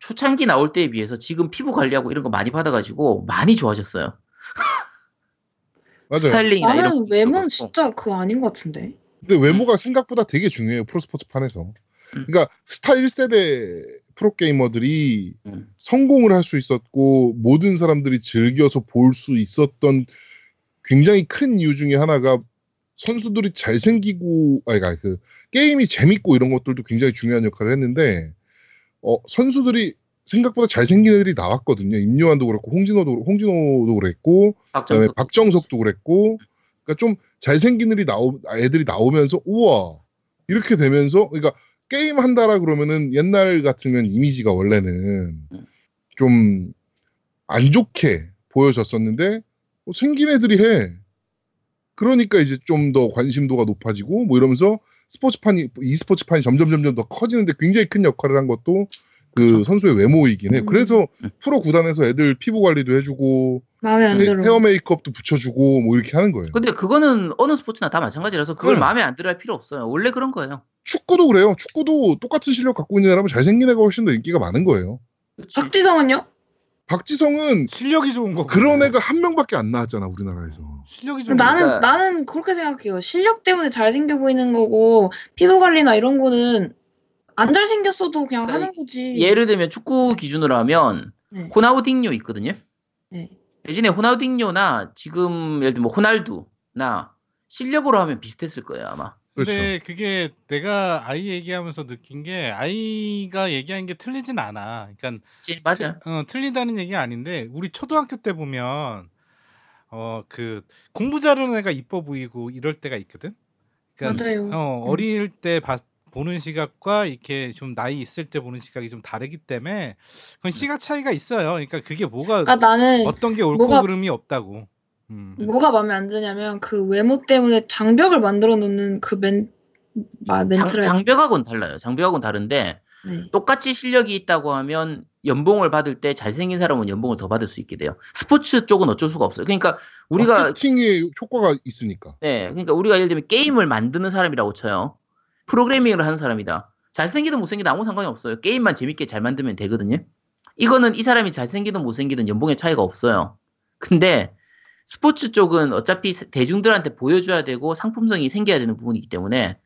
초창기 나올 때에 비해서 지금 피부 관리하고 이런 거 많이 받아가지고 많이 좋아졌어요. 맞아요. 스타일링이나 나는 외모는. 진짜 그거 아닌 것 같은데. 근데 외모가 생각보다 되게 중요해요. 프로스포츠 판에서. 음. 그러니까 스타 1세대 프로게이머들이 음. 성공을 할 수 있었고 모든 사람들이 즐겨서 볼 수 있었던 굉장히 큰 이유 중에 하나가 선수들이 잘생기고 아니 그러니까 그 게임이 재밌고 이런 것들도 굉장히 중요한 역할을 했는데 어 선수들이 생각보다 잘생긴 애들이 나왔거든요. 임요한도 그렇고 홍진호도 홍진호도 그랬고 그다음에 박정석 박정석도 그랬고 그러니까 좀 잘생긴 애들이 나오 애들이 나오면서 우와 이렇게 되면서 그러니까 게임 한다라 그러면은 옛날 같으면 이미지가 원래는 좀 안 좋게 보여졌었는데 뭐 생긴 애들이 해 그러니까 이제 좀 더 관심도가 높아지고 뭐 이러면서 스포츠판이 e스포츠판이 점점 점점 더 커지는데 굉장히 큰 역할을 한 것도 그 그쵸. 선수의 외모이긴 해. 음. 그래서 프로 구단에서 애들 피부 관리도 해주고 마음에 안 네, 들어. 헤어 메이크업도 붙여주고 뭐 이렇게 하는 거예요. 근데 그거는 어느 스포츠나 다 마찬가지라서 그걸 네. 마음에 안 들어 할 필요 없어요. 원래 그런 거예요. 축구도 그래요. 축구도 똑같은 실력 갖고 있는 사람은 잘생긴 애가 훨씬 더 인기가 많은 거예요. 그치? 박지성은요? 박지성은 실력이 좋은 거. 그런 애가 한 명밖에 안 나왔잖아 우리나라에서. 실력이 좋은 나는 그러니까- 나는 그렇게 생각해요. 실력 때문에 잘생겨 보이는 거고 피부 관리나 이런 거는 안 잘생겼어도 그냥 그러니까 하는 거지. 예를 들면 축구 기준으로 하면 네. 호나우딩요 있거든요. 네. 대신에 호나우딩요나 지금 예를 들면 뭐 호날두나 실력으로 하면 비슷했을 거예요 아마. 그렇죠. 근데 그게 내가 아이 얘기하면서 느낀 게 아이가 얘기한 게 틀리진 않아. 그러니까? 맞아요. 어, 틀리다는 얘기가 아닌데 우리 초등학교 때 보면 어 그 공부 잘하는 애가 이뻐 보이고 이럴 때가 있거든. 그러니까 맞아요. 어, 음. 어릴 때 봐- 보는 시각과 이렇게 좀 나이 있을 때 보는 시각이 좀 다르기 때문에 그건 시각 차이가 있어요. 그러니까 그게 뭐가 그러니까 나는 어떤 게 옳고 뭐가- 그름이 없다고. 음. 뭐가 마음에 안 드냐면 그 외모 때문에 장벽을 만들어 놓는 그 멘, 마, 장, 멘트를 장벽하고는 달라요. 장벽하고는 다른데 네. 똑같이 실력이 있다고 하면 연봉을 받을 때 잘생긴 사람은 연봉을 더 받을 수 있게 돼요. 스포츠 쪽은 어쩔 수가 없어요. 그러니까 우리가 마케팅에 효과가 있으니까. 네, 그러니까 우리가 예를 들면 게임을 만드는 사람이라고 쳐요. 프로그래밍을 하는 사람이다. 잘생기든 못생기든 아무 상관이 없어요. 게임만 재밌게 잘 만들면 되거든요. 이거는 이 사람이 잘생기든 못생기든 연봉의 차이가 없어요. 근데 스포츠 쪽은 어차피 대중들한테 보여줘야 되고 상품성이 생겨야 되는 부분이기 때문에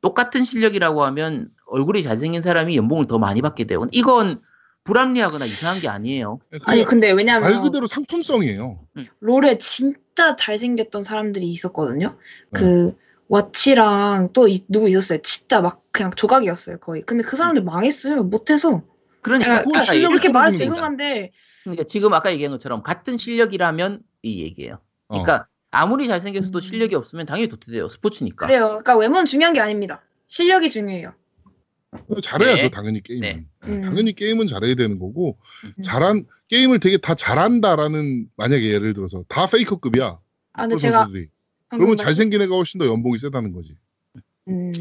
똑같은 실력이라고 하면 얼굴이 잘생긴 사람이 연봉을 더 많이 받게 되고 이건 불합리하거나 이상한 게 아니에요. 아니 근데 말 왜냐면 그대로 상품성이에요. 롤에 진짜 잘생겼던 사람들이 있었거든요. 네. 그 와치랑 또 이- 누구 있었어요. 진짜 막 그냥 조각이었어요 거의. 근데 그 사람들 망했어요. 못해서. 그러니까, 얘기- 이렇게 말해서 떨어지는 거죠. 죄송한데 그러니까 지금 아까 얘기한 것처럼 같은 실력이라면 이 얘기예요. 어. 그러니까 아무리 잘생겼어도 음. 실력이 없으면 당연히 도태돼요. 스포츠니까. 그래요. 그러니까 외모는 중요한 게 아닙니다. 실력이 중요해요. 잘해야죠 네. 당연히 게임은. 네. 네, 음. 당연히 게임은 잘해야 되는 거고 음. 잘한 게임을 되게 다 잘한다라는 만약에 예를 들어서 다 페이커급이야. 아 근데 제가 선수들이. 그러면 말- 잘생긴 애가 훨씬 더 연봉이 세다는 거지. 음.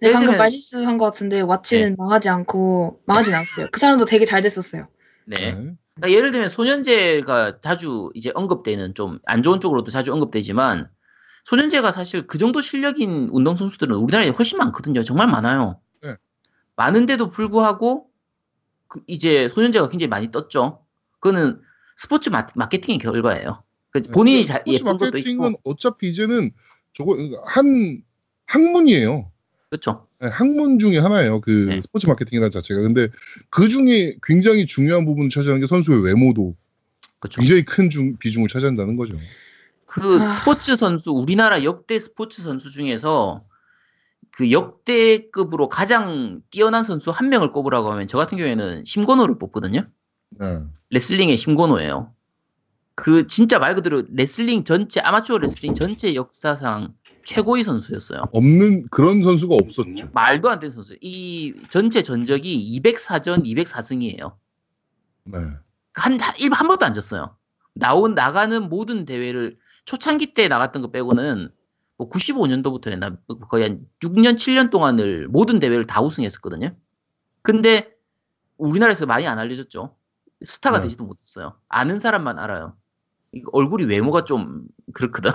네, 방금 들면- 말실수 한 것 같은데 와치는 망하지 않고 망하진 않았어요. 그 사람도 되게 잘 됐었어요. 네. 네. 그러니까 예를 들면 소년제가 자주 이제 언급되는 좀 안 좋은 쪽으로도 자주 언급되지만 소년제가 사실 그 정도 실력인 운동 선수들은 우리나라에 훨씬 많거든요. 정말 많아요. 네. 많은데도 불구하고 그 이제 소년제가 굉장히 많이 떴죠. 그거는 스포츠 마, 마케팅의 결과예요. 그 본인이 잘 네. 스포츠 예쁜 것도 있고 어차피 이제는 저거 한 학문이에요. 그렇죠. 네, 학문 중에 하나예요. 그 네. 스포츠 마케팅이라는 자체가. 근데 그 중에 굉장히 중요한 부분을 차지하는 게 선수의 외모도 그렇죠. 굉장히 큰 중, 비중을 차지한다는 거죠. 그 아. 스포츠 선수 우리나라 역대 스포츠 선수 중에서 그 역대급으로 가장 뛰어난 선수 한 명을 꼽으라고 하면 저 같은 경우에는 심건호를 뽑거든요. 네. 레슬링의 심건호예요. 그 진짜 말 그대로 레슬링 전체 아마추어 레슬링 전체 역사상 최고의 선수였어요. 없는 그런 선수가 없었죠. 말도 안 되는 선수. 이 전체 전적이 204전 204승이에요. 네. 한, 한, 일- 한 번도 안 졌어요. 나온, 나가는 모든 대회를 초창기 때 나갔던 거 빼고는 뭐 95년도부터였나 거의 한 6년, 7년 동안을 모든 대회를 다 우승했었거든요. 근데 우리나라에서 많이 안 알려졌죠. 스타가 네. 되지도 못했어요. 아는 사람만 알아요. 얼굴이 외모가 좀 그렇거든.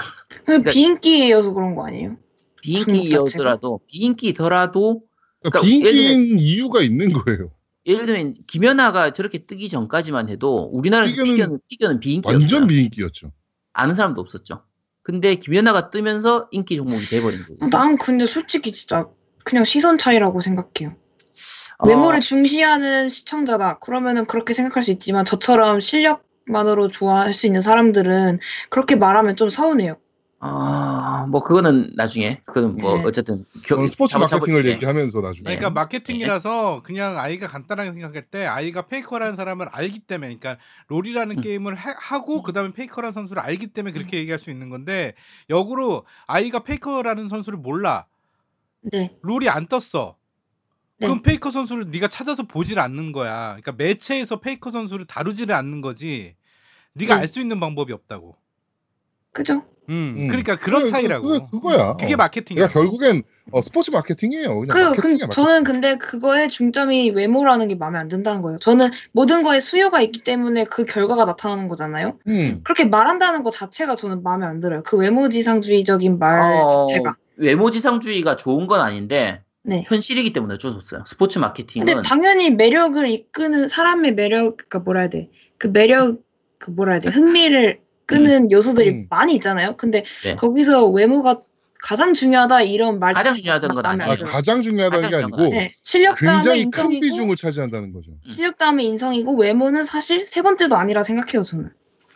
그러니까- 비인기여서 그런 거 아니에요? 비인기여더라도, 비인기더라도, 그러니까 그러니까 비인기인 이유가 있는 거예요. 예를 들면 김연아가 저렇게 뜨기 전까지만 해도 우리나라에서 피겨는 피겨는, 피겨는 비인기였어요. 완전 비인기였죠. 아는 사람도 없었죠. 근데 김연아가 뜨면서 인기 종목이 돼버린 거예요. 난 근데 솔직히 진짜 그냥 시선 차이라고 생각해요. 어, 외모를 중시하는 시청자다. 그러면은 그렇게 생각할 수 있지만 저처럼 실력 만으로 좋아할 수 있는 사람들은 그렇게 말하면 좀 서운해요. 아, 뭐 그거는 나중에 그건 뭐 네. 어쨌든 겨- 그건 스포츠 마케팅을 네. 얘기하면서 나중에. 그러니까 마케팅이라서 그냥 아이가 간단하게 생각할 때 아이가 페이커라는 사람을 알기 때문에 그러니까 롤이라는 음. 게임을 하, 하고 그다음에 페이커라는 선수를 알기 때문에 그렇게 얘기할 수 있는 건데 역으로 아이가 페이커라는 선수를 몰라 네. 롤이 안 떴어 네. 그럼 페이커 선수를 네가 찾아서 보질 않는 거야 그러니까 매체에서 페이커 선수를 다루지를 않는 거지 네가 네. 알수 있는 방법이 없다고 그죠? 음, 음. 그러니까 그런 그게- 차이라고 그게 그거야. 그게 어. 마케팅이야 그러니까 결국엔 어, 스포츠 마케팅이에요. 그냥 그, 마케팅이야. 그 저는 근데 그거에 중점이 외모라는 게 마음에 안 든다는 거예요. 저는 모든 거에 수요가 있기 때문에 그 결과가 나타나는 거잖아요. 음. 그렇게 말한다는 것 자체가 저는 마음에 안 들어요. 그 외모지상주의적인 말 어, 자체가. 외모지상주의가 좋은 건 아닌데 네. 현실이기 때문에 어쩔 수 없어요. 스포츠 마케팅은 근데 당연히 매력을 이끄는 사람의 매력, 그러니까 뭐라 해야 돼? 그 매력, 그 뭐라 해야 돼? 흥미를 끄는 요소들이 음. 많이 있잖아요. 근데 네. 거기서 외모가 가장 중요하다 이런 말 가장 중요하다는 건 아, 아니에요. 들어요. 가장 중요하다는 게 가장 아니고 네. 실력 다음에 굉장히 큰 인성이고 비중을 차지한다는 거죠. 실력 다음에 인성이고 외모는 사실 세 번째도 아니라 생각해요 저는.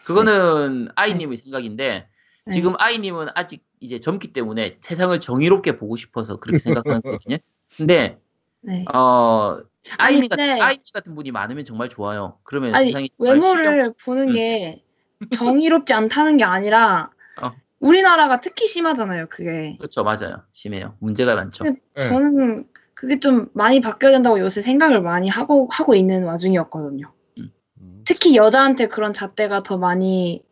그거는 아이님의 생각인데 네. 지금 아이님은 아직 이제 젊기 때문에 세상을 정의롭게 보고 싶어서 그렇게 생각하는 [laughs] 거거든요. 근데 네. 어 아이님 같은 아이님 같은 분이 많으면 정말 좋아요. 그러면 아니 세상이 정말 외모를 보는 음. 게 [laughs] 정의롭지 않다는 게 아니라 어. 우리나라가 특히 심하잖아요 그게. 그렇죠, 맞아요. 심해요. 문제가 많죠. 네. 저는 그게 좀 많이 바뀌어야 된다고 요새 생각을 많이 하고 하고 있는 와중이었거든요. 음. 특히 여자한테 그런 잣대가 더 많이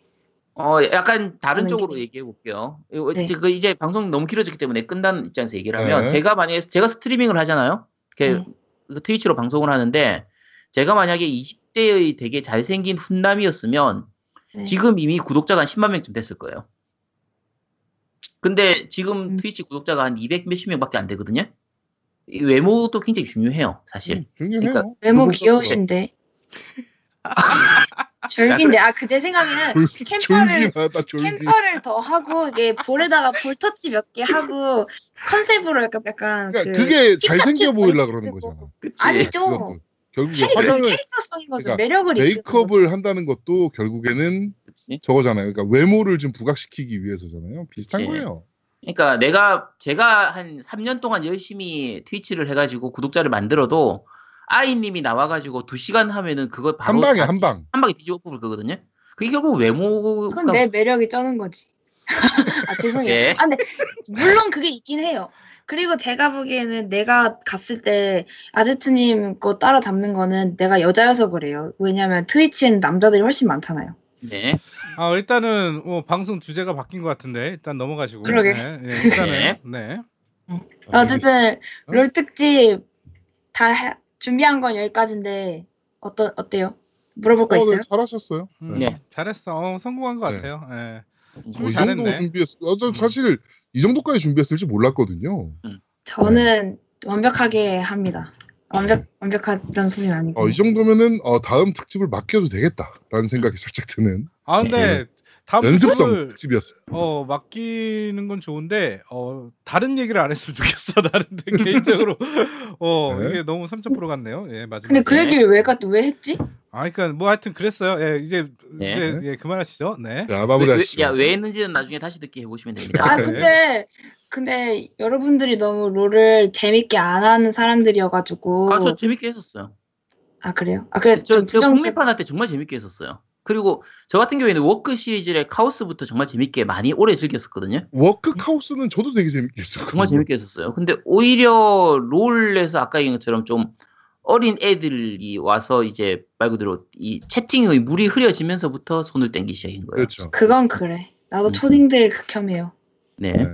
어, 약간 다른 쪽으로 게- 얘기해 볼게요. 이거 네. 그 이제 방송 너무 길어졌기 때문에 끝난 입장에서 얘기를 하면 네. 제가 만약에 제가 스트리밍을 하잖아요. 이렇게 네. 그 트위치로 방송을 하는데 제가 만약에 20대의 되게 잘생긴 훈남이었으면 네. 지금 이미 구독자가 한 10만 명쯤 됐을 거예요. 근데 지금 음. 트위치 구독자가 한 200 몇십 명밖에 안 되거든요. 이 외모도 굉장히 중요해요, 사실. 음, 중요해요. 그러니까 외모 귀여우신데. [laughs] 졸긴데 아그내 생각에는 졸- 캠퍼를 졸기나다 졸기. 캠퍼를 더 하고 이게 볼에다가 볼터치 몇 개 하고 컨셉으로 약간 약간 그러니까 그 그게 잘생겨 보이려 그러는. 거잖아. 그치. 아니죠. 결국에 캐릭터, 화장을 캐릭터성인 거죠. 그러니까 매력을 메이크업을 한다는 것도 결국에는 그치. 저거잖아요. 그러니까 외모를 좀 부각시키기 위해서잖아요. 비슷한 그치. 거예요. 그러니까 내가 제가 한 3년 동안 열심히 트위치를 해가지고 구독자를 만들어도 아이님이 나와가지고 2시간 하면은 그거 바로 한 방에 다- 한 방. 한 방에 뒤집어 뽑을 거거든요. 그게 결국 외모가 그건 내 매력이 쩌는 거지. [laughs] 아 죄송해요. 예. 아 근데 물론 그게 있긴 해요. 그리고 제가 보기에는 내가 갔을 때 아제트님 거 따라 담는 거는 내가 여자여서 그래요. 왜냐면 트위치에는 남자들이 훨씬 많잖아요. 네. 아 일단은 어, 방송 주제가 바뀐 것 같은데 일단 넘어가시고. 그러게. 네, [laughs] 네, 일단은 네. 네. 어쨌든 롤 특집 다 해- 준비한 건 여기까지인데 어떠 어때요? 물어볼 거 어, 있어요? 네, 잘하셨어요. 음, 네. 잘했어. 어, 성공한 것 네. 같아요. 예. 어, 준비 이 정도 잘했네. 준비했어. 어, 저 음. 사실 이 정도까지 준비했을지 몰랐거든요. 저는 완벽하게 합니다. 완벽 완벽하다는 소리는 아니고. 어, 이 정도면은 어, 다음 특집을 맡겨도 되겠다라는 생각이 살짝 드는 아 근데 다음 네. 연습성 특집을 특집이었어요. 어 맡기는 건 좋은데 어 다른 얘기를 안 했으면 좋겠어 나는데 [laughs] 개인적으로 어 네. 이게 너무 3.0 같네요 예 맞습니다 근데 그 네. 얘기를 왜, 가, 왜 했지? 아 그러니까 뭐 하여튼 그랬어요 예 이제 네. 이제 예 그만하시죠 네자 왜, 마무리하시죠. 왜, 야, 왜 했는지는 나중에 다시 듣기 해보시면 됩니다. 아 네. 근데 근데 여러분들이 너무 롤을 재밌게 안 하는 사람들이어가지고 아, 저 재밌게 했었어요. 아, 그래요? 아 그래 저, 좀저 부정 국내판 할 때 정말 재밌게 했었어요. 그리고 저 같은 경우에는 워크 시리즈의 카오스부터 정말 재밌게 많이 오래 즐겼었거든요. 워크 카오스는 저도 되게 재밌게 했어요. 정말 재밌게 했었어요. 근데 오히려 롤에서 아까 얘기한 것처럼 좀 어린 애들이 와서 이제 말 그대로 이 채팅의 물이 흐려지면서부터 손을 떼기 시작한 거예요. 그렇죠. 그건 그래. 나도 음. 초딩들 극혐해요. 네. 네.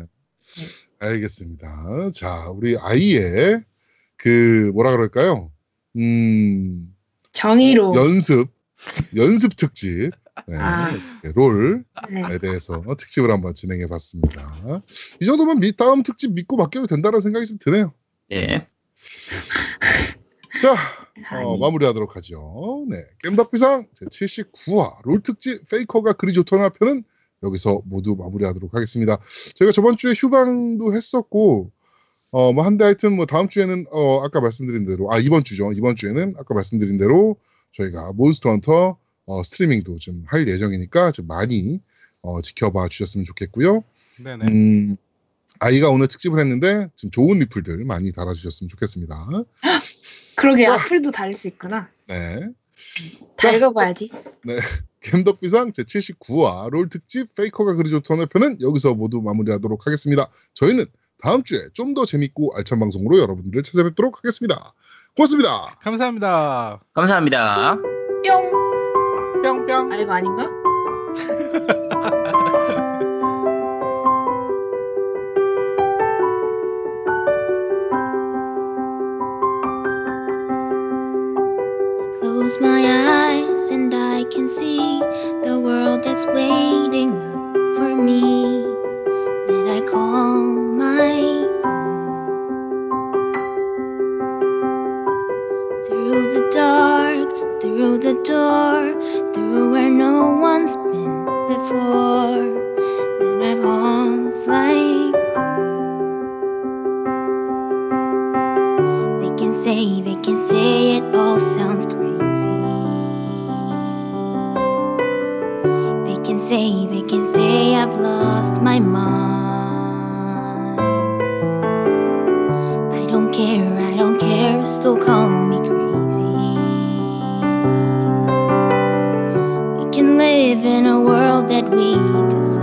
알겠습니다. 자, 우리 아이의 그 뭐라 그럴까요? 음, 정의로. 연습 연습 특집 네, 아. 롤에 네. 대해서 특집을 한번 진행해 봤습니다. 이 정도면 미, 다음 특집 믿고 맡겨도 된다는 생각이 좀 드네요. 네. [laughs] 자, 어, 마무리하도록 하죠. 네, 겜덕비상 제 79화 롤 특집 페이커가 그리 좋더나 편은 여기서 모두 마무리하도록 하겠습니다. 저희가 저번 주에 휴방도 했었고, 어, 뭐 한데 하여튼 뭐 다음 주에는 어, 아까 말씀드린 대로 아 이번 주죠. 이번 주에는 아까 말씀드린 대로 저희가 몬스터 헌터 어, 스트리밍도 좀 할 예정이니까 좀 많이 어, 지켜봐 주셨으면 좋겠고요. 네네. 음, 아이가 오늘 특집을 했는데 좀 좋은 리플들 많이 달아주셨으면 좋겠습니다. [laughs] 그러게 자. 악플도 달릴 수 있구나. 네. 잘 읽어봐야지. 겜덕비상 제79화 롤 특집 페이커가 그리 좋더냐 편은 여기서 모두 마무리하도록 하겠습니다. 저희는 다음 주에 좀 더 재밌고 알찬 방송으로 여러분들을 찾아뵙도록 하겠습니다. 고맙습니다. 감사합니다. 감사합니다. 뿅. 뿅뿅. 아 이거 아닌가? Close my eyes and I can see the world that's waiting up for me that I call my dark, through the door, through where no one's been before, that I've halls like. They can say, they can say it all sounds crazy. They can say, they can say I've lost my mind. I don't care, I don't care, still call me crazy. Live in a world that we design.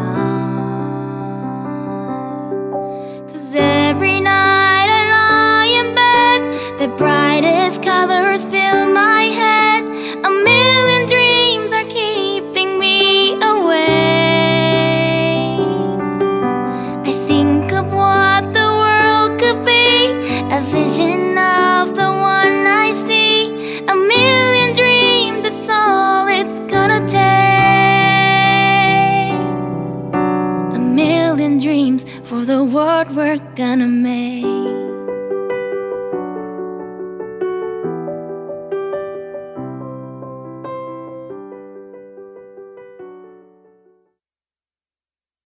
Cause every night I lie in bed, the brightest colors fill my we're gonna make.